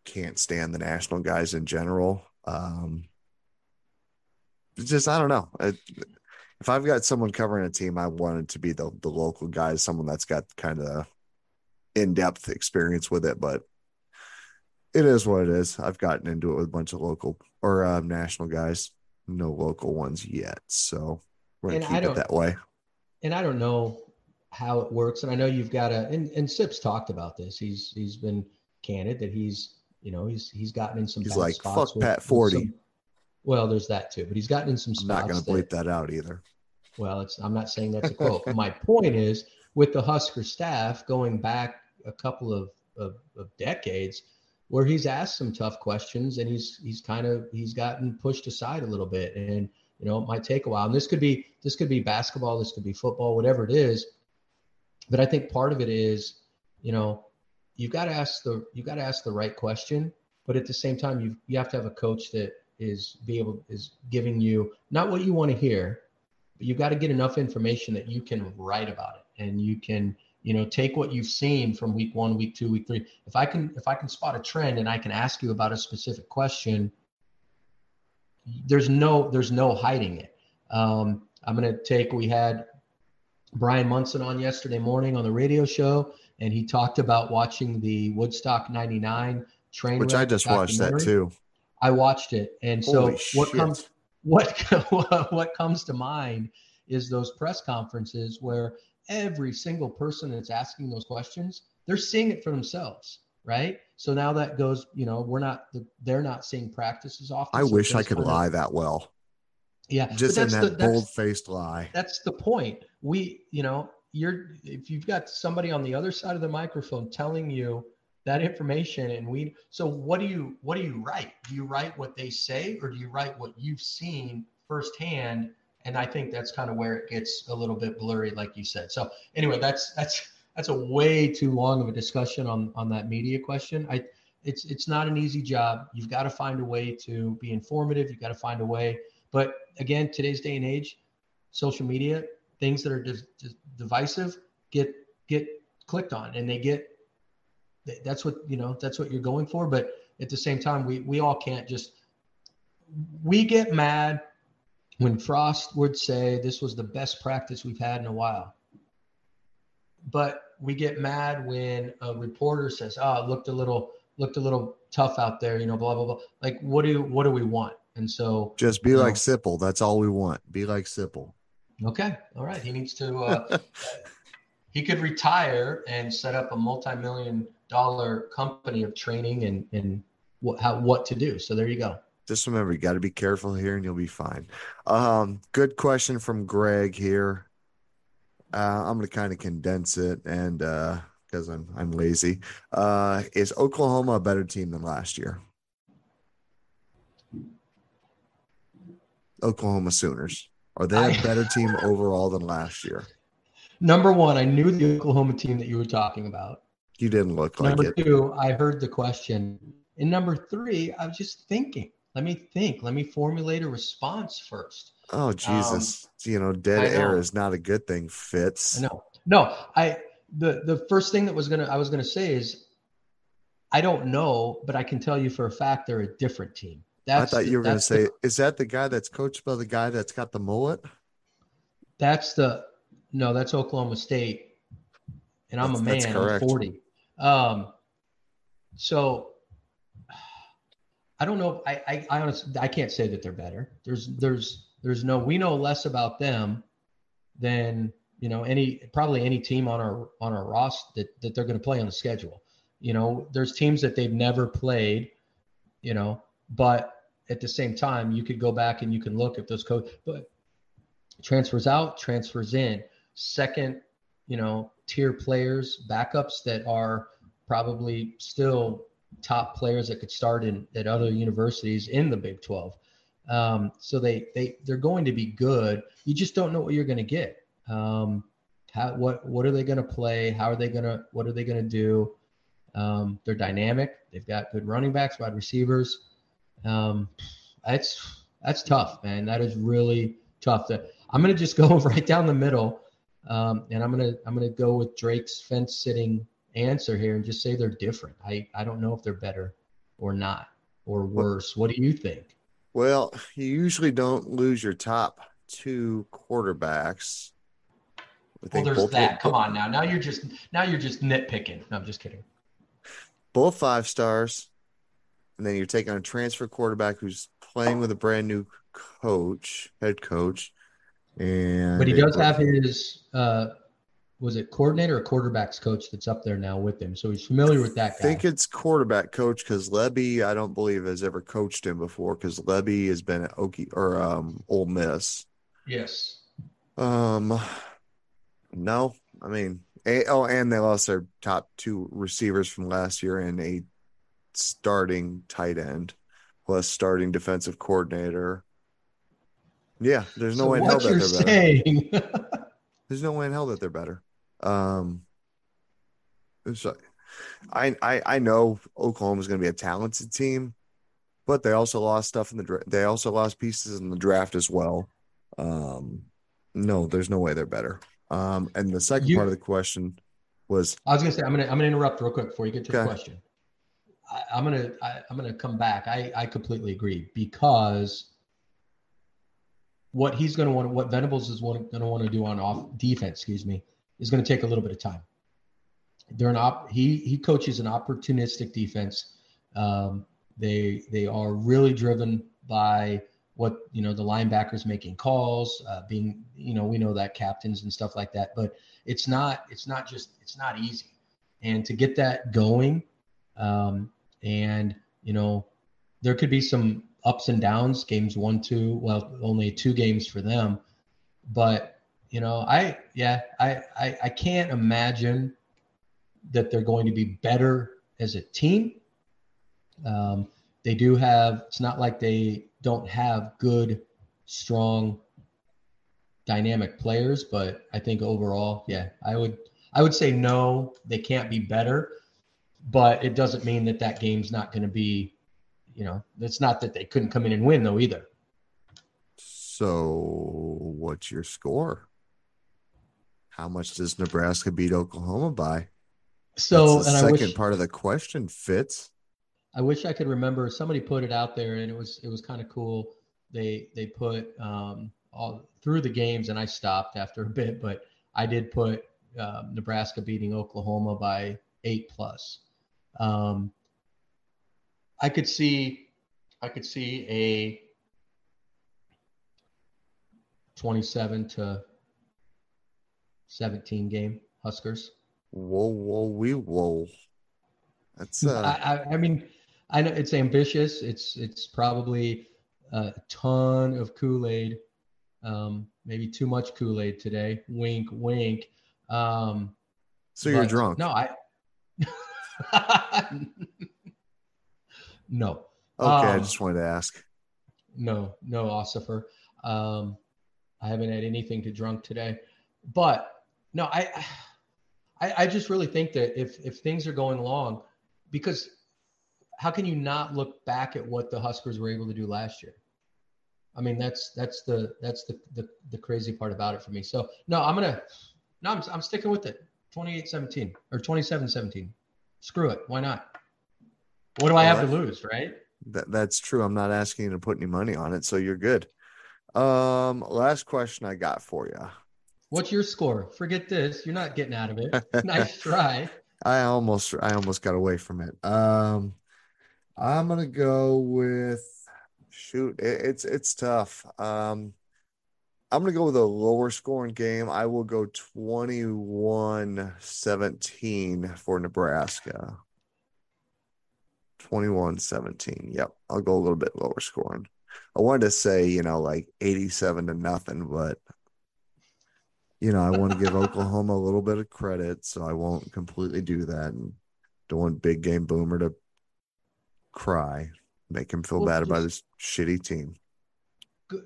can't stand the national guys in general. Um, just I don't know. if I've got someone covering a team, I want it to be the the local guy, someone that's got kind of in depth experience with it. But it is what it is. I've gotten into it with a bunch of local or uh, national guys, no local ones yet. So we're gonna keep it that way. And I don't know how it works. And I know you've got a and, and Sips talked about this. He's he's been candid that he's you know he's he's gotten in some. He's like fuck with, Pat forty. Some, well, there's that too, but he's gotten in some spots. I'm not going to bleep that, that out either. Well, it's I'm not saying that's a quote. my point is with the Husker staff going back a couple of, of, of decades where he's asked some tough questions and he's he's kind of he's gotten pushed aside a little bit and you know it might take a while. And this could be this could be basketball this could be football whatever it is. But i think part of it is you know you've got to ask the you got to ask the right question but at the same time you you have to have a coach that is be able is giving you not what you want to hear but you've got to get enough information that you can write about it. And you can you know take what you've seen from week one week two week three. If i can if i can spot a trend and i can ask you about a specific question there's no there's no hiding it. Um, i'm going to take we had brian munson on yesterday morning on the radio show and he talked about watching the woodstock 99 train which i just watched that too. I watched it and Holy so what shit. comes what what comes to mind is those press conferences where every single person that's asking those questions, they're seeing it for themselves, right? So now that goes, you know, we're not, they're not seeing practices often. I so wish I could lie that well. Yeah. Just in that bold faced lie. That's the point. We, you know, you're, if you've got somebody on the other side of the microphone telling you that information and we, so what do you, what do you write? Do you write what they say or do you write what you've seen firsthand and I think that's kind of where it gets a little bit blurry, like you said. So anyway, that's that's that's a way too long of a discussion on on that media question. I it's it's not an easy job. You've got to find a way to be informative. You've got to find a way. But again, today's day and age, social media, things that are just, divisive get get clicked on, and they get that's what you know that's what you're going for. But at the same time, we we all can't just we get mad when Frost would say this was the best practice we've had in a while. But we get mad when a reporter says, "Oh, it looked a little looked a little tough out there," you know, blah blah blah. Like, what do what do we want? And so, just be like know, Sipple. That's all we want. Be like Sipple. Okay, all right. He needs to. Uh, he could retire and set up a multi-million dollar company of training and and what how what to do. So there you go just remember you got to be careful here and you'll be fine. Um, good question from Greg here. Uh, I'm going to kind of condense it and because uh, I'm I'm lazy. Uh, is Oklahoma a better team than last year? Oklahoma Sooners are they a better team overall than last year? Number one, I knew the Oklahoma team that you were talking about. You didn't look like number it. Number two, I heard the question. And number three, I was just thinking let me think. Let me formulate a response first. Oh Jesus! Um, you know, dead air is not a good thing. Fitz. No, no. I the the first thing that was gonna I was gonna say is I don't know, but I can tell you for a fact they're a different team. That's I thought you were going to say, the, is that the guy that's coached by the guy that's got the mullet? That's the no, that's Oklahoma State, and I'm that's, a man. I'm 40. Um, so I don't know. I, I, I honestly, I can't say that they're better. There's, there's, there's no, we know less about them than, you know, any, probably any team on our, on our roster that, that they're going to play on the schedule. You know, there's teams that they've never played, you know, but at the same time, you could go back and you can look at those coach, but transfers out, transfers in, second, you know, tier players, backups that are probably still top players that could start in at other universities in the Big 12. Um, so they they they're going to be good. You just don't know what you're going to get. Um, how what what are they going to play? How are they going to what are they going to do? Um, they're dynamic. They've got good running backs, wide receivers. Um, that's that's tough, man. That is really tough. To, I'm going to just go right down the middle, um, and I'm going to I'm going to go with Drake's fence sitting answer here and just say they're different. I, I don't know if they're better or not or worse. What do you think? Well, you usually don't lose your top two quarterbacks. well, there's that. Come on now. Now you're just now you're just nitpicking. No, I'm just kidding. Both five stars, and then you're taking a transfer quarterback who's playing with a brand new coach, head coach, and but he does have his uh, was it coordinator or quarterbacks coach that's up there now with him, so he's familiar with that. Guy. I think it's quarterback coach because Lebby, I don't believe has ever coached him before because Lebby has been at Okie or um Ole Miss. Yes. Um. No, I mean, a, oh, and they lost their top two receivers from last year and a starting tight end plus starting defensive coordinator. Yeah, there's no so way in hell that they're saying... better. there's no way in hell that they're better. Um, so I I I know Oklahoma's going to be a talented team, but they also lost stuff in the. They also lost pieces in the draft as well. Um, no, there's no way they're better. Um, and the second you, part of the question was I was going to say I'm going to I'm going to interrupt real quick before you get to okay. the question. I, am gonna I, I'm gonna come back. I I completely agree because what he's going to want, what Venables is going to want to do on off defense, excuse me, is going to take a little bit of time. They're an op. He he coaches an opportunistic defense. Um, they they are really driven by what you know the linebackers making calls, uh, being you know we know that captains and stuff like that. But it's not it's not just it's not easy, and to get that going, um, and you know there could be some ups and downs. Games one, two, well, only two games for them, but you know, I yeah, I, I I can't imagine that they're going to be better as a team. Um, they do have. It's not like they don't have good, strong, dynamic players, but I think overall, yeah, I would I would say no, they can't be better, but it doesn't mean that that game's not going to be, you know, it's not that they couldn't come in and win though either. So, what's your score? How much does Nebraska beat Oklahoma by? So, That's the second wish, part of the question fits. I wish I could remember. Somebody put it out there, and it was it was kind of cool. They they put um, all through the games, and I stopped after a bit, but I did put uh, Nebraska beating Oklahoma by eight plus. Um, I could see I could see a 27 to 17 game Huskers. Whoa, whoa, we whoa. That's uh... I, I mean, I know it's ambitious. It's it's probably a ton of Kool Aid, um, maybe too much Kool Aid today. Wink, wink. Um, so you're drunk? No, I. no. Okay, um, I just wanted to ask. No, no, Ossifer. Um, I haven't had anything to drunk today, but no, I, I, I just really think that if if things are going along, because how can you not look back at what the Huskers were able to do last year? I mean, that's that's the that's the the, the crazy part about it for me. So no, I'm gonna no, I'm I'm sticking with it. 28-17 or 27-17. Screw it. Why not? What do I have to lose, right? That that's true. I'm not asking you to put any money on it, so you're good. Um, last question I got for you. What's your score? Forget this. You're not getting out of it. nice try. I almost I almost got away from it. Um I'm gonna go with shoot, it, it's it's tough. Um I'm gonna go with a lower scoring game. I will go 21-17 for Nebraska. 21-17. Yep. I'll go a little bit lower scoring. I wanted to say, you know, like 87 to nothing, but you know, I want to give Oklahoma a little bit of credit, so I won't completely do that. And don't want Big Game Boomer to cry, make him feel well, bad about his shitty team. Good.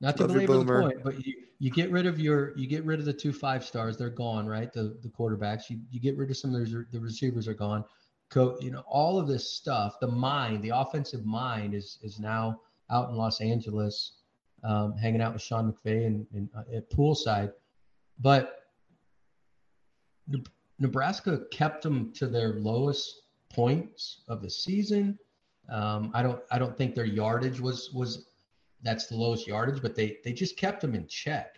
Not to Love belabor the point, but you, you get rid of your you get rid of the two five stars. They're gone, right? The the quarterbacks. You you get rid of some of the, the receivers are gone. Co- you know all of this stuff. The mind, the offensive mind, is is now out in Los Angeles um, hanging out with Sean McVay and, and uh, at poolside. But Nebraska kept them to their lowest points of the season. Um, I don't I don't think their yardage was was that's the lowest yardage, but they they just kept them in check.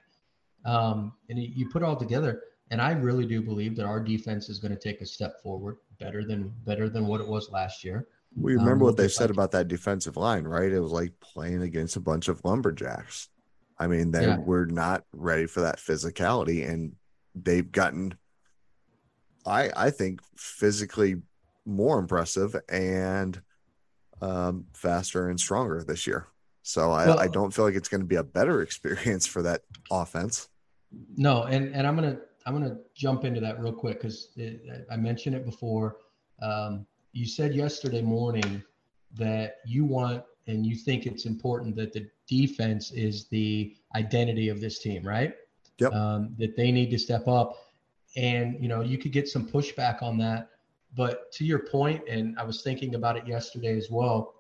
Um, and you put it all together, and I really do believe that our defense is going to take a step forward, better than better than what it was last year. We remember um, what they said about that defensive line, right? It was like playing against a bunch of lumberjacks. I mean, they yeah. were not ready for that physicality, and they've gotten, I I think, physically more impressive and um, faster and stronger this year. So I, well, I don't feel like it's going to be a better experience for that offense. No, and and I'm gonna I'm gonna jump into that real quick because I mentioned it before. Um, you said yesterday morning that you want and you think it's important that the defense is the identity of this team, right? Yep. Um, that they need to step up, and you know you could get some pushback on that. But to your point, and I was thinking about it yesterday as well.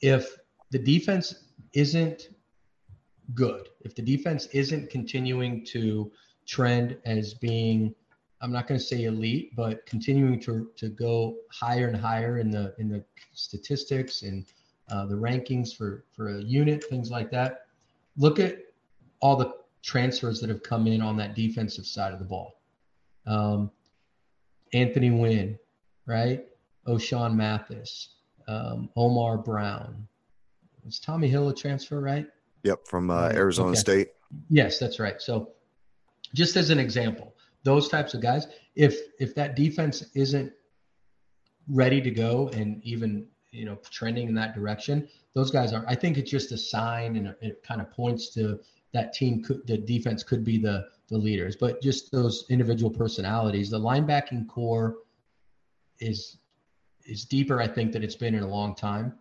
If the defense isn't good, if the defense isn't continuing to trend as being I'm not going to say elite, but continuing to to go higher and higher in the in the statistics and uh, the rankings for for a unit, things like that. Look at all the transfers that have come in on that defensive side of the ball. Um, Anthony Wynn, right? Ochaun Mathis, um, Omar Brown. Was Tommi Hill a transfer, right? Yep, from uh, Arizona okay. State. Yes, that's right. So, just as an example, those types of guys, if if that defense isn't ready to go and even you know trending in that direction, those guys are. I think it's just a sign, and it kind of points to that team. Could the defense could be the the leaders, but just those individual personalities. The linebacking core is is deeper, I think, than it's been in a long time.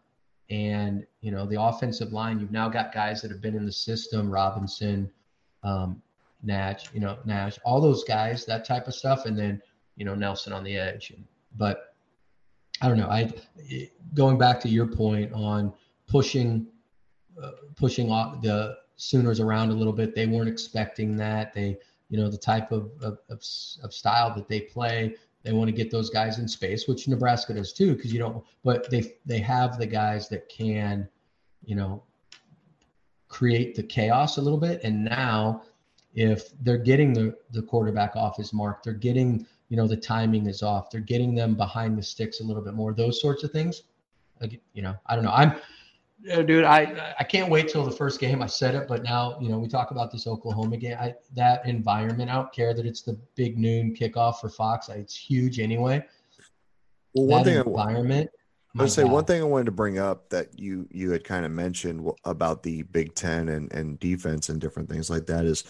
And you know, the offensive line, you've now got guys that have been in the system, Robinson, um, Nash, you know, Nash, all those guys, that type of stuff, and then you know Nelson on the edge. But I don't know. I going back to your point on pushing uh, pushing the Sooners around a little bit. They weren't expecting that. They, you know, the type of, of, of, of style that they play, they want to get those guys in space, which Nebraska does too, because you don't, but they, they have the guys that can, you know, create the chaos a little bit. And now if they're getting the, the quarterback off his mark, they're getting, you know, the timing is off, they're getting them behind the sticks a little bit more, those sorts of things. Like, you know, I don't know. I'm, dude, I I can't wait till the first game. I said it, but now you know we talk about this Oklahoma game. I, that environment, I don't care that it's the big noon kickoff for Fox. It's huge anyway. Well, one that thing environment. I would say God. one thing I wanted to bring up that you you had kind of mentioned about the Big Ten and and defense and different things like that is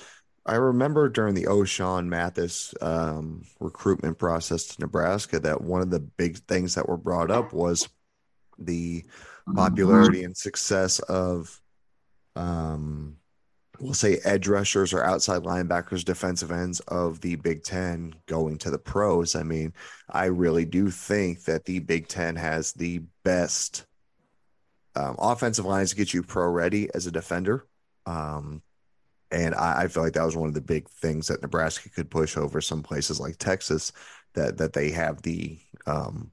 I remember during the Ochaun Mathis um, recruitment process to Nebraska that one of the big things that were brought up was the popularity and success of um we'll say edge rushers or outside linebackers, defensive ends of the Big Ten going to the pros. I mean, I really do think that the Big Ten has the best um, offensive lines to get you pro ready as a defender. Um, and I, I, feel like that was one of the big things that Nebraska could push over some places like Texas that that they have the um,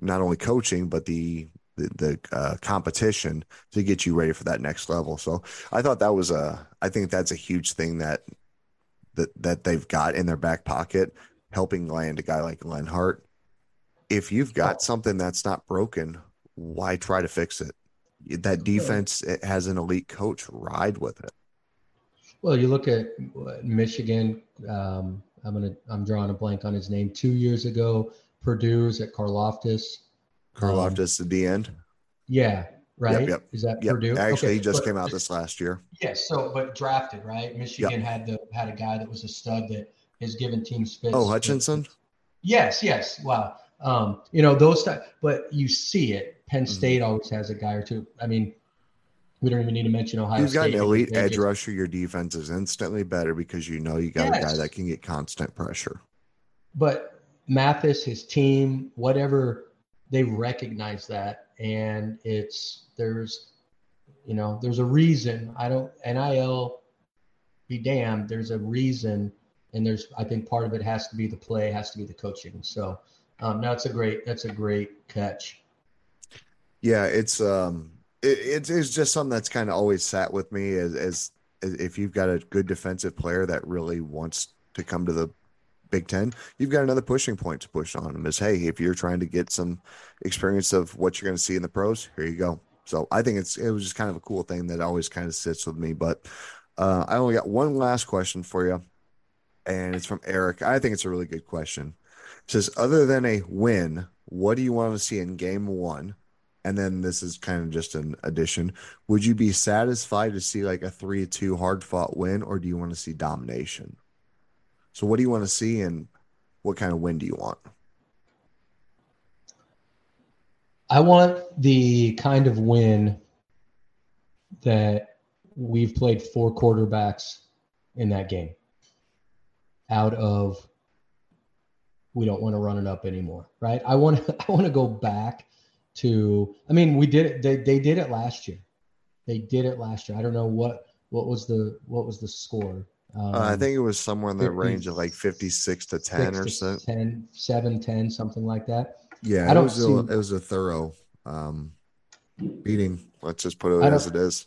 not only coaching but the the, the uh, competition to get you ready for that next level. So I thought that was a, I think that's a huge thing that that that they've got in their back pocket, helping land a guy like Lenhart. If you've got something that's not broken, why try to fix it? That defense it has an elite coach. Ride with it. Well, you look at Michigan. Um, I'm gonna I'm drawing a blank on his name. Two years ago, Purdue's at Karlaftis Karlaftis um, at the end. Yeah, right. Yep, yep. Is that yep. Purdue? Actually, okay. he just but, came out this last year. Yes. Yeah, so, but drafted, right? Michigan had the had a guy that was a stud that has given teams fits. Oh, Hutchinson. Yes. Yes. Wow. Um, you know those, but you see it. Penn mm-hmm. State mm-hmm. always has a guy or two. I mean, we don't even need to mention Ohio State. You've got an elite edge rusher. Your defense is instantly better because you know you got yes. a guy that can get constant pressure. But Mathis, his team, whatever they recognize that and it's there's you know there's a reason i don't nil be damned there's a reason and there's i think part of it has to be the play has to be the coaching so um, it's a great that's a great catch Yeah, it's um, it, it's it's just something that's kind of always sat with me as, as as if you've got a good defensive player that really wants to come to the Big Ten, you've got another pushing point to push on them. Is hey, if you're trying to get some experience of what you're going to see in the pros, here you go. So I think it's it was just kind of a cool thing that always kind of sits with me. But uh, I only got one last question for you, and it's from Eric. I think it's a really good question. It says, other than a win, what do you want to see in Game One? And then this is kind of just an addition. Would you be satisfied to see like a three-two hard fought win, or do you want to see domination? So, what do you want to see, and what kind of win do you want? I want the kind of win that we've played four quarterbacks in that game out of we don't want to run it up anymore, right? I want to I want to go back to I mean, we did it they, they did it last year. They did it last year. I don't know what what was the what was the score um, uh, I think it was somewhere in the 50, range of like 56 to 10 or so. 10, 7, 10, something like that. Yeah, I don't it, was see, a, it was a thorough um, beating. Let's just put it as it is.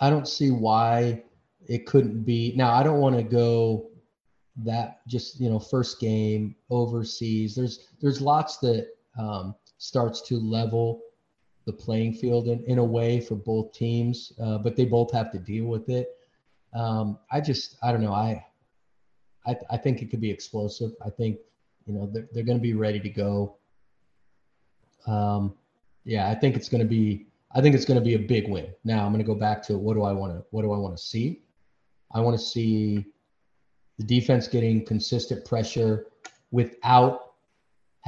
I don't see why it couldn't be. Now, I don't want to go that just, you know, first game overseas. There's there's lots that um, starts to level the playing field in, in a way for both teams, uh, but they both have to deal with it. Um, I just, I don't know. I, I, I think it could be explosive. I think, you know, they're, they're going to be ready to go. Um, yeah, I think it's going to be, I think it's going to be a big win. Now I'm going to go back to what do I want to, what do I want to see? I want to see the defense getting consistent pressure without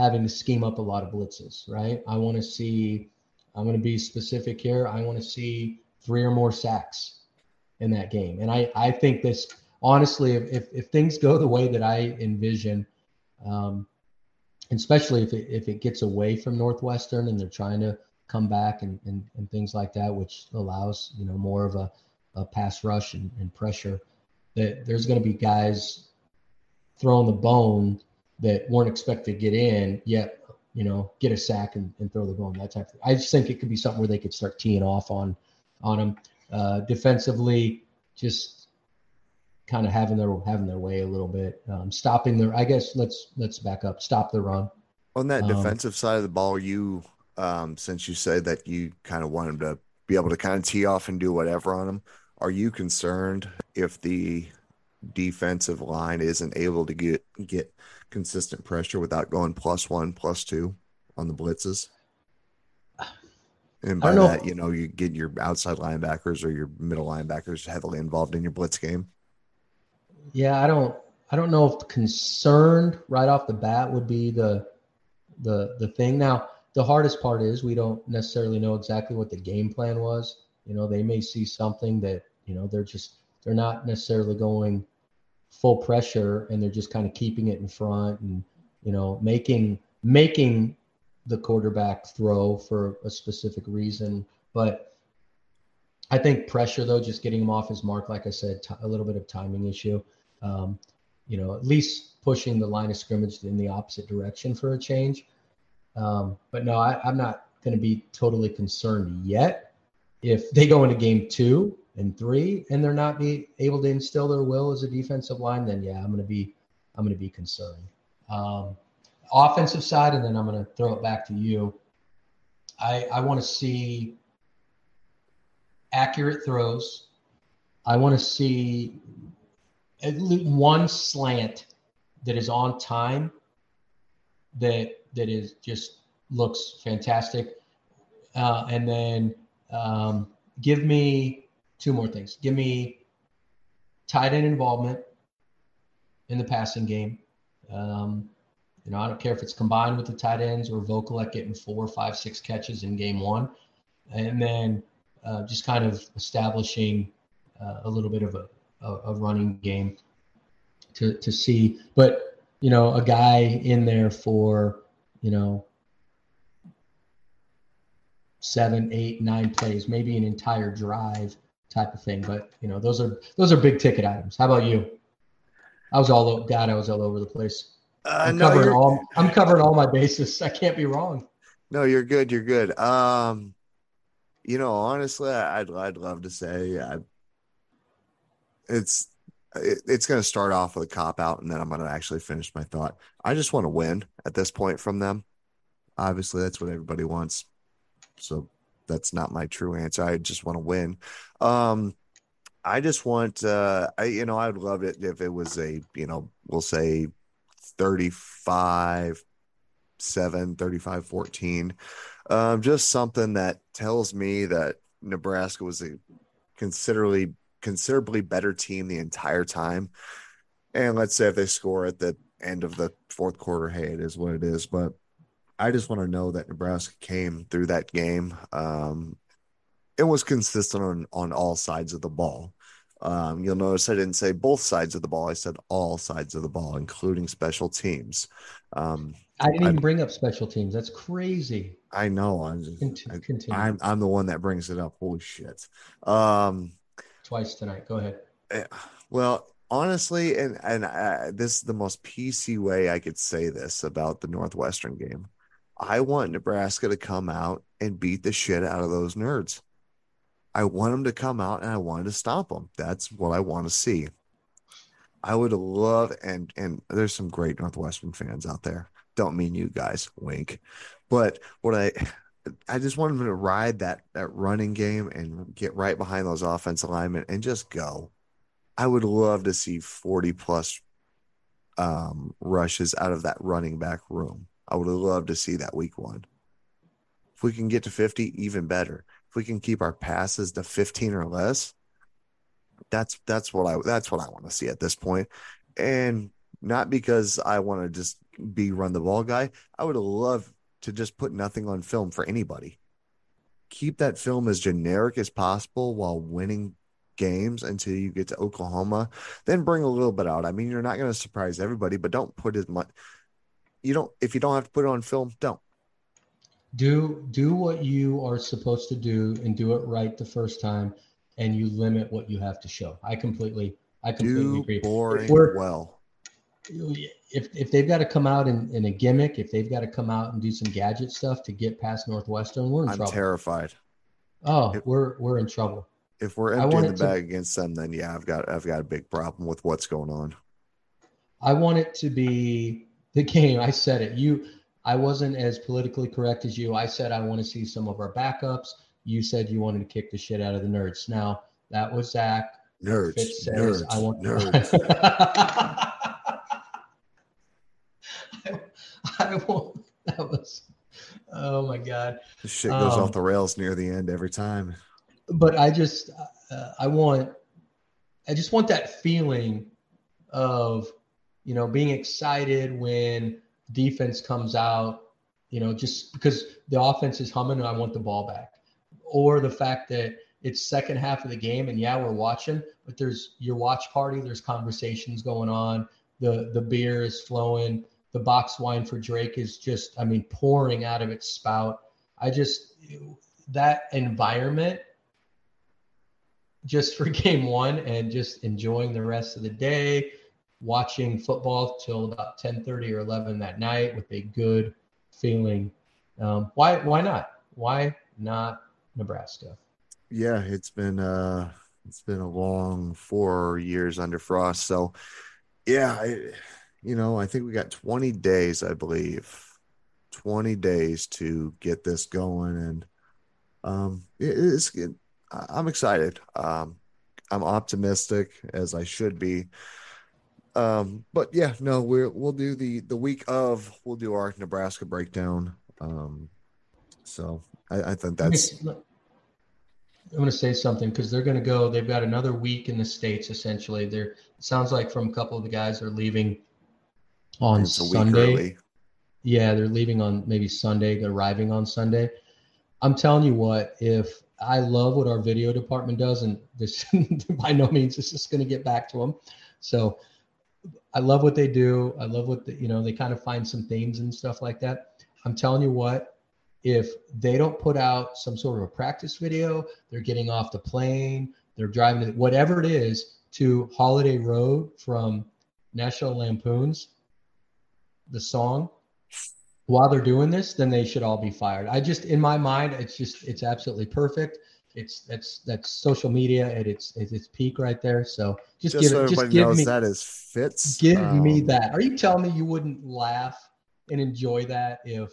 having to scheme up a lot of blitzes, right? I want to see, I'm going to be specific here. I want to see three or more sacks in that game. And I, I think this, honestly, if, if things go the way that I envision, um, especially if it, if it gets away from Northwestern and they're trying to come back and, and, and things like that, which allows, you know, more of a, a pass rush and, and pressure, that there's going to be guys throwing the bone that weren't expected to get in, yet, you know, get a sack and, and throw the bone, that type of thing. I just think it could be something where they could start teeing off on on them. Uh, defensively, just kind of having their having their way a little bit, um, stopping their. I guess let's let's back up. Stop the run. On that um, defensive side of the ball, you um, since you said that you kind of want them to be able to kind of tee off and do whatever on them, are you concerned if the defensive line isn't able to get get consistent pressure without going plus one, plus two on the blitzes? And by that, you know, you get your outside linebackers or your middle linebackers heavily involved in your blitz game. Yeah, I don't I don't know if concerned right off the bat would be the the the thing. Now, the hardest part is we don't necessarily know exactly what the game plan was. You know, they may see something that, you know, they're just they're not necessarily going full pressure and they're just kind of keeping it in front and, you know, making making the quarterback throw for a specific reason. But I think pressure, though, just getting him off his mark, like I said, t- a little bit of timing issue. Um, you know, at least pushing the line of scrimmage in the opposite direction for a change. Um, but no, I, I'm not going to be totally concerned yet. If they go into game two and three and they're not be able to instill their will as a defensive line, then yeah, I'm going to be I'm going to be concerned. Um, offensive side, and then I'm going to throw it back to you. I, I want to see accurate throws. I want to see at least one slant that is on time that that is just looks fantastic. Uh, and then um, give me two more things. Give me tight end involvement in the passing game. Um, you know, I don't care if it's combined with the tight ends or Vokolek getting four, five, six catches in game one, and then uh, just kind of establishing uh, a little bit of a, a, a, running game to to see. But you know, a guy in there for you know seven, eight, nine plays, maybe an entire drive type of thing. But you know, those are those are big ticket items. How about you? I was all God, I was all over the place. Uh, I'm no, covering all. I'm covering all my bases. I can't be wrong. No, you're good. You're good. Um, you know, honestly, I'd I'd love to say I, it's it, it's going to start off with a cop out, and then I'm going to actually finish my thought. I just want to win at this point from them. Obviously, that's what everybody wants. So that's not my true answer. I just want to win. Um, I just want, uh, I, you know, I would love it if it was a, you know, we'll say 35, 7, 35, 14. Um, just something that tells me that Nebraska was a considerably, considerably better team the entire time. And let's say if they score at the end of the fourth quarter, hey, it is what it is. But I just want to know that Nebraska came through that game. Um, it was consistent on on all sides of the ball. Um, you'll notice I didn't say both sides of the ball. I said all sides of the ball, including special teams. Um, I didn't even I, bring up special teams. That's crazy. I know. I'm, just, continue, I, am I'm the one that brings it up. Holy shit. Um, Twice tonight. Go ahead. Eh, well, honestly, and and uh, this is the most PC way I could say this about the Northwestern game. I want Nebraska to come out and beat the shit out of those nerds. I want them to come out and I want to stop them. That's what I want to see. I would love and and there's some great Northwestern fans out there. Don't mean you guys, wink. But what I I just want them to ride that that running game and get right behind those offensive linemen and just go. I would love to see 40 plus um, rushes out of that running back room. I would love to see that week one. If we can get to 50, even better. If we can keep our passes to 15 or less, that's that's what I that's what I want to see at this point. And not because I want to just be run the ball guy. I would love to just put nothing on film for anybody. Keep that film as generic as possible while winning games until you get to Oklahoma. Then bring a little bit out. I mean, you're not going to surprise everybody, but don't put as much you don't if you don't have to put it on film, don't. Do do what you are supposed to do and do it right the first time, and you limit what you have to show. I completely I completely do agree. Boring well. If if they've got to come out in, in a gimmick, if they've got to come out and do some gadget stuff to get past Northwestern, we're in I'm trouble. terrified. Oh, if, we're we're in trouble. If we're emptying the bag to, against them, then yeah, I've got I've got a big problem with what's going on. I want it to be the game. I said it. You, I wasn't as politically correct as you. I said I want to see some of our backups. You said you wanted to kick the shit out of the nerds. Now that was Zach. Nerds. Fitz says, nerds. I want nerds. I, I want. That was. Oh my god. This shit goes um, off the rails near the end every time. But I just, uh, I want, I just want that feeling of you know, being excited when defense comes out, you know, just because the offense is humming and I want the ball back. Or the fact that it's second half of the game and yeah, we're watching, but there's your watch party, there's conversations going on, the the beer is flowing, the box wine for Drake is just, I mean, pouring out of its spout. I just that environment just for game one and just enjoying the rest of the day watching football till about 10:30 or 11 that night with a good feeling. Um, why why not? Why not Nebraska? Yeah, it's been uh it's been a long 4 years under Frost. So yeah, I, you know, I think we got 20 days, I believe. 20 days to get this going and um it, it's it, I'm excited. Um I'm optimistic as I should be um, but yeah, no, we're we'll do the the week of we'll do our Nebraska breakdown. Um, so I, I think that's. I'm going to say something because they're going to go. They've got another week in the states. Essentially, they're. Sounds like from a couple of the guys are leaving on Sunday. Yeah, they're leaving on maybe Sunday, arriving on Sunday. I'm telling you what, if I love what our video department does, and this by no means this is going to get back to them. So I love what they do. I love what the, you know, they kind of find some themes and stuff like that. I'm telling you what, if they don't put out some sort of a practice video, they're getting off the plane, they're driving whatever it is to Holiday Road from National Lampoons, the song. while they're doing this, then they should all be fired. I just, in my mind, it's just, it's absolutely perfect. It's that's that's social media at its at its peak right there. So just, just give so it, just give me that is Fitz. Give um, me that. Are you telling me you wouldn't laugh and enjoy that if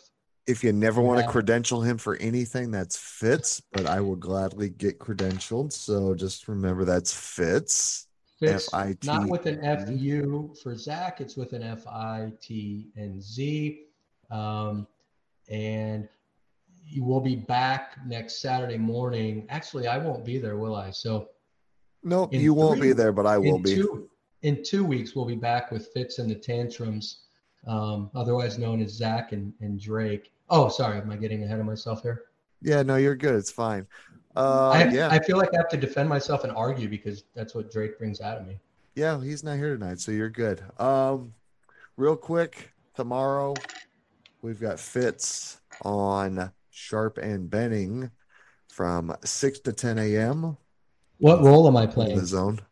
if you never want to credential him for anything, that's Fitz. But I will gladly get credentialed. So just remember that's Fitz. Fitz, not with an F U for Zach. It's with an F I T N Z. Um, and you will be back next Saturday morning. Actually, I won't be there, will I? So, no, you will won't be there, but I will be. Two, in two weeks, we'll be back with Fitz and the Tantrums, um, otherwise known as Zach and, and Drake. Oh, sorry, am I getting ahead of myself here? Yeah, no, you're good. It's fine. Uh, I, yeah. I feel like I have to defend myself and argue because that's what Drake brings out of me. Yeah, he's not here tonight, so you're good. Um, real quick, tomorrow we've got Fitz on Sharp and Benning from 6 to 10 a.m. What role am I playing? The zone.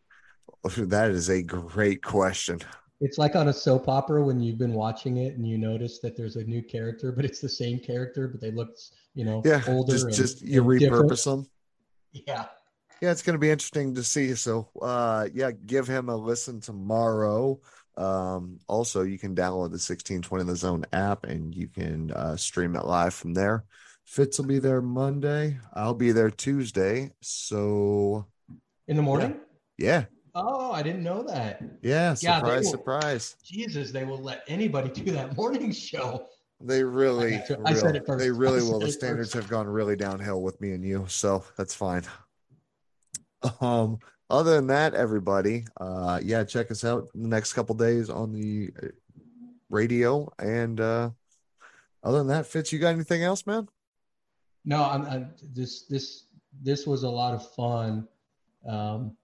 That is a great question. It's like on a soap opera when you've been watching it and you notice that there's a new character, but it's the same character, but they look, you know, yeah, older. Just, and, just you repurpose different. them. Yeah. Yeah, it's going to be interesting to see. So, uh, yeah, give him a listen tomorrow. Um, also, you can download the 1620 The Zone app and you can uh, stream it live from there. Fitz will be there Monday. I'll be there Tuesday. So in the morning? Yeah. Oh, I didn't know that. Yeah. Surprise, yeah, will, surprise. Jesus, they will let anybody do that morning show. They really, I, I said it first. They really will. The standards have gone really downhill with me and you, so that's fine. Um, other than that, everybody, uh, yeah, check us out the next couple days on the radio. And uh, other than that, Fitz, you got anything else, man? No, I'm, I'm this this this was a lot of fun. Um,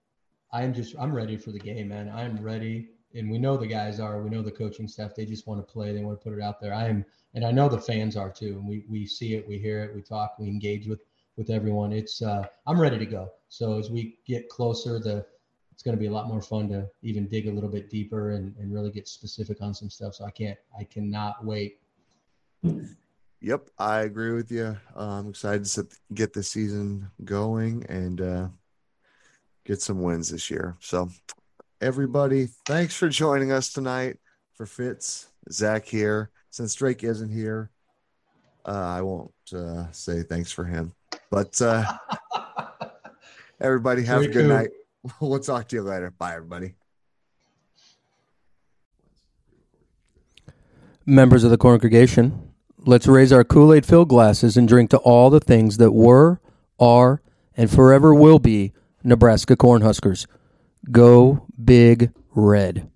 I'm just I'm ready for the game, man. I'm ready, and we know the guys are. We know the coaching staff. They just want to play. They want to put it out there. I am, and I know the fans are too. And we we see it, we hear it, we talk, we engage with with everyone. It's uh, I'm ready to go. So as we get closer, the it's going to be a lot more fun to even dig a little bit deeper and, and really get specific on some stuff. So I can't I cannot wait. Yep, I agree with you. Uh, I'm excited to get the season going and uh, get some wins this year. So, everybody, thanks for joining us tonight. For Fitz, Zach here. Since Drake isn't here, uh, I won't uh, say thanks for him. But uh, everybody, have Very a good cool. night. We'll talk to you later. Bye, everybody. Members of the congregation Let's raise our Kool Aid filled glasses and drink to all the things that were, are, and forever will be Nebraska Cornhuskers. Go Big Red.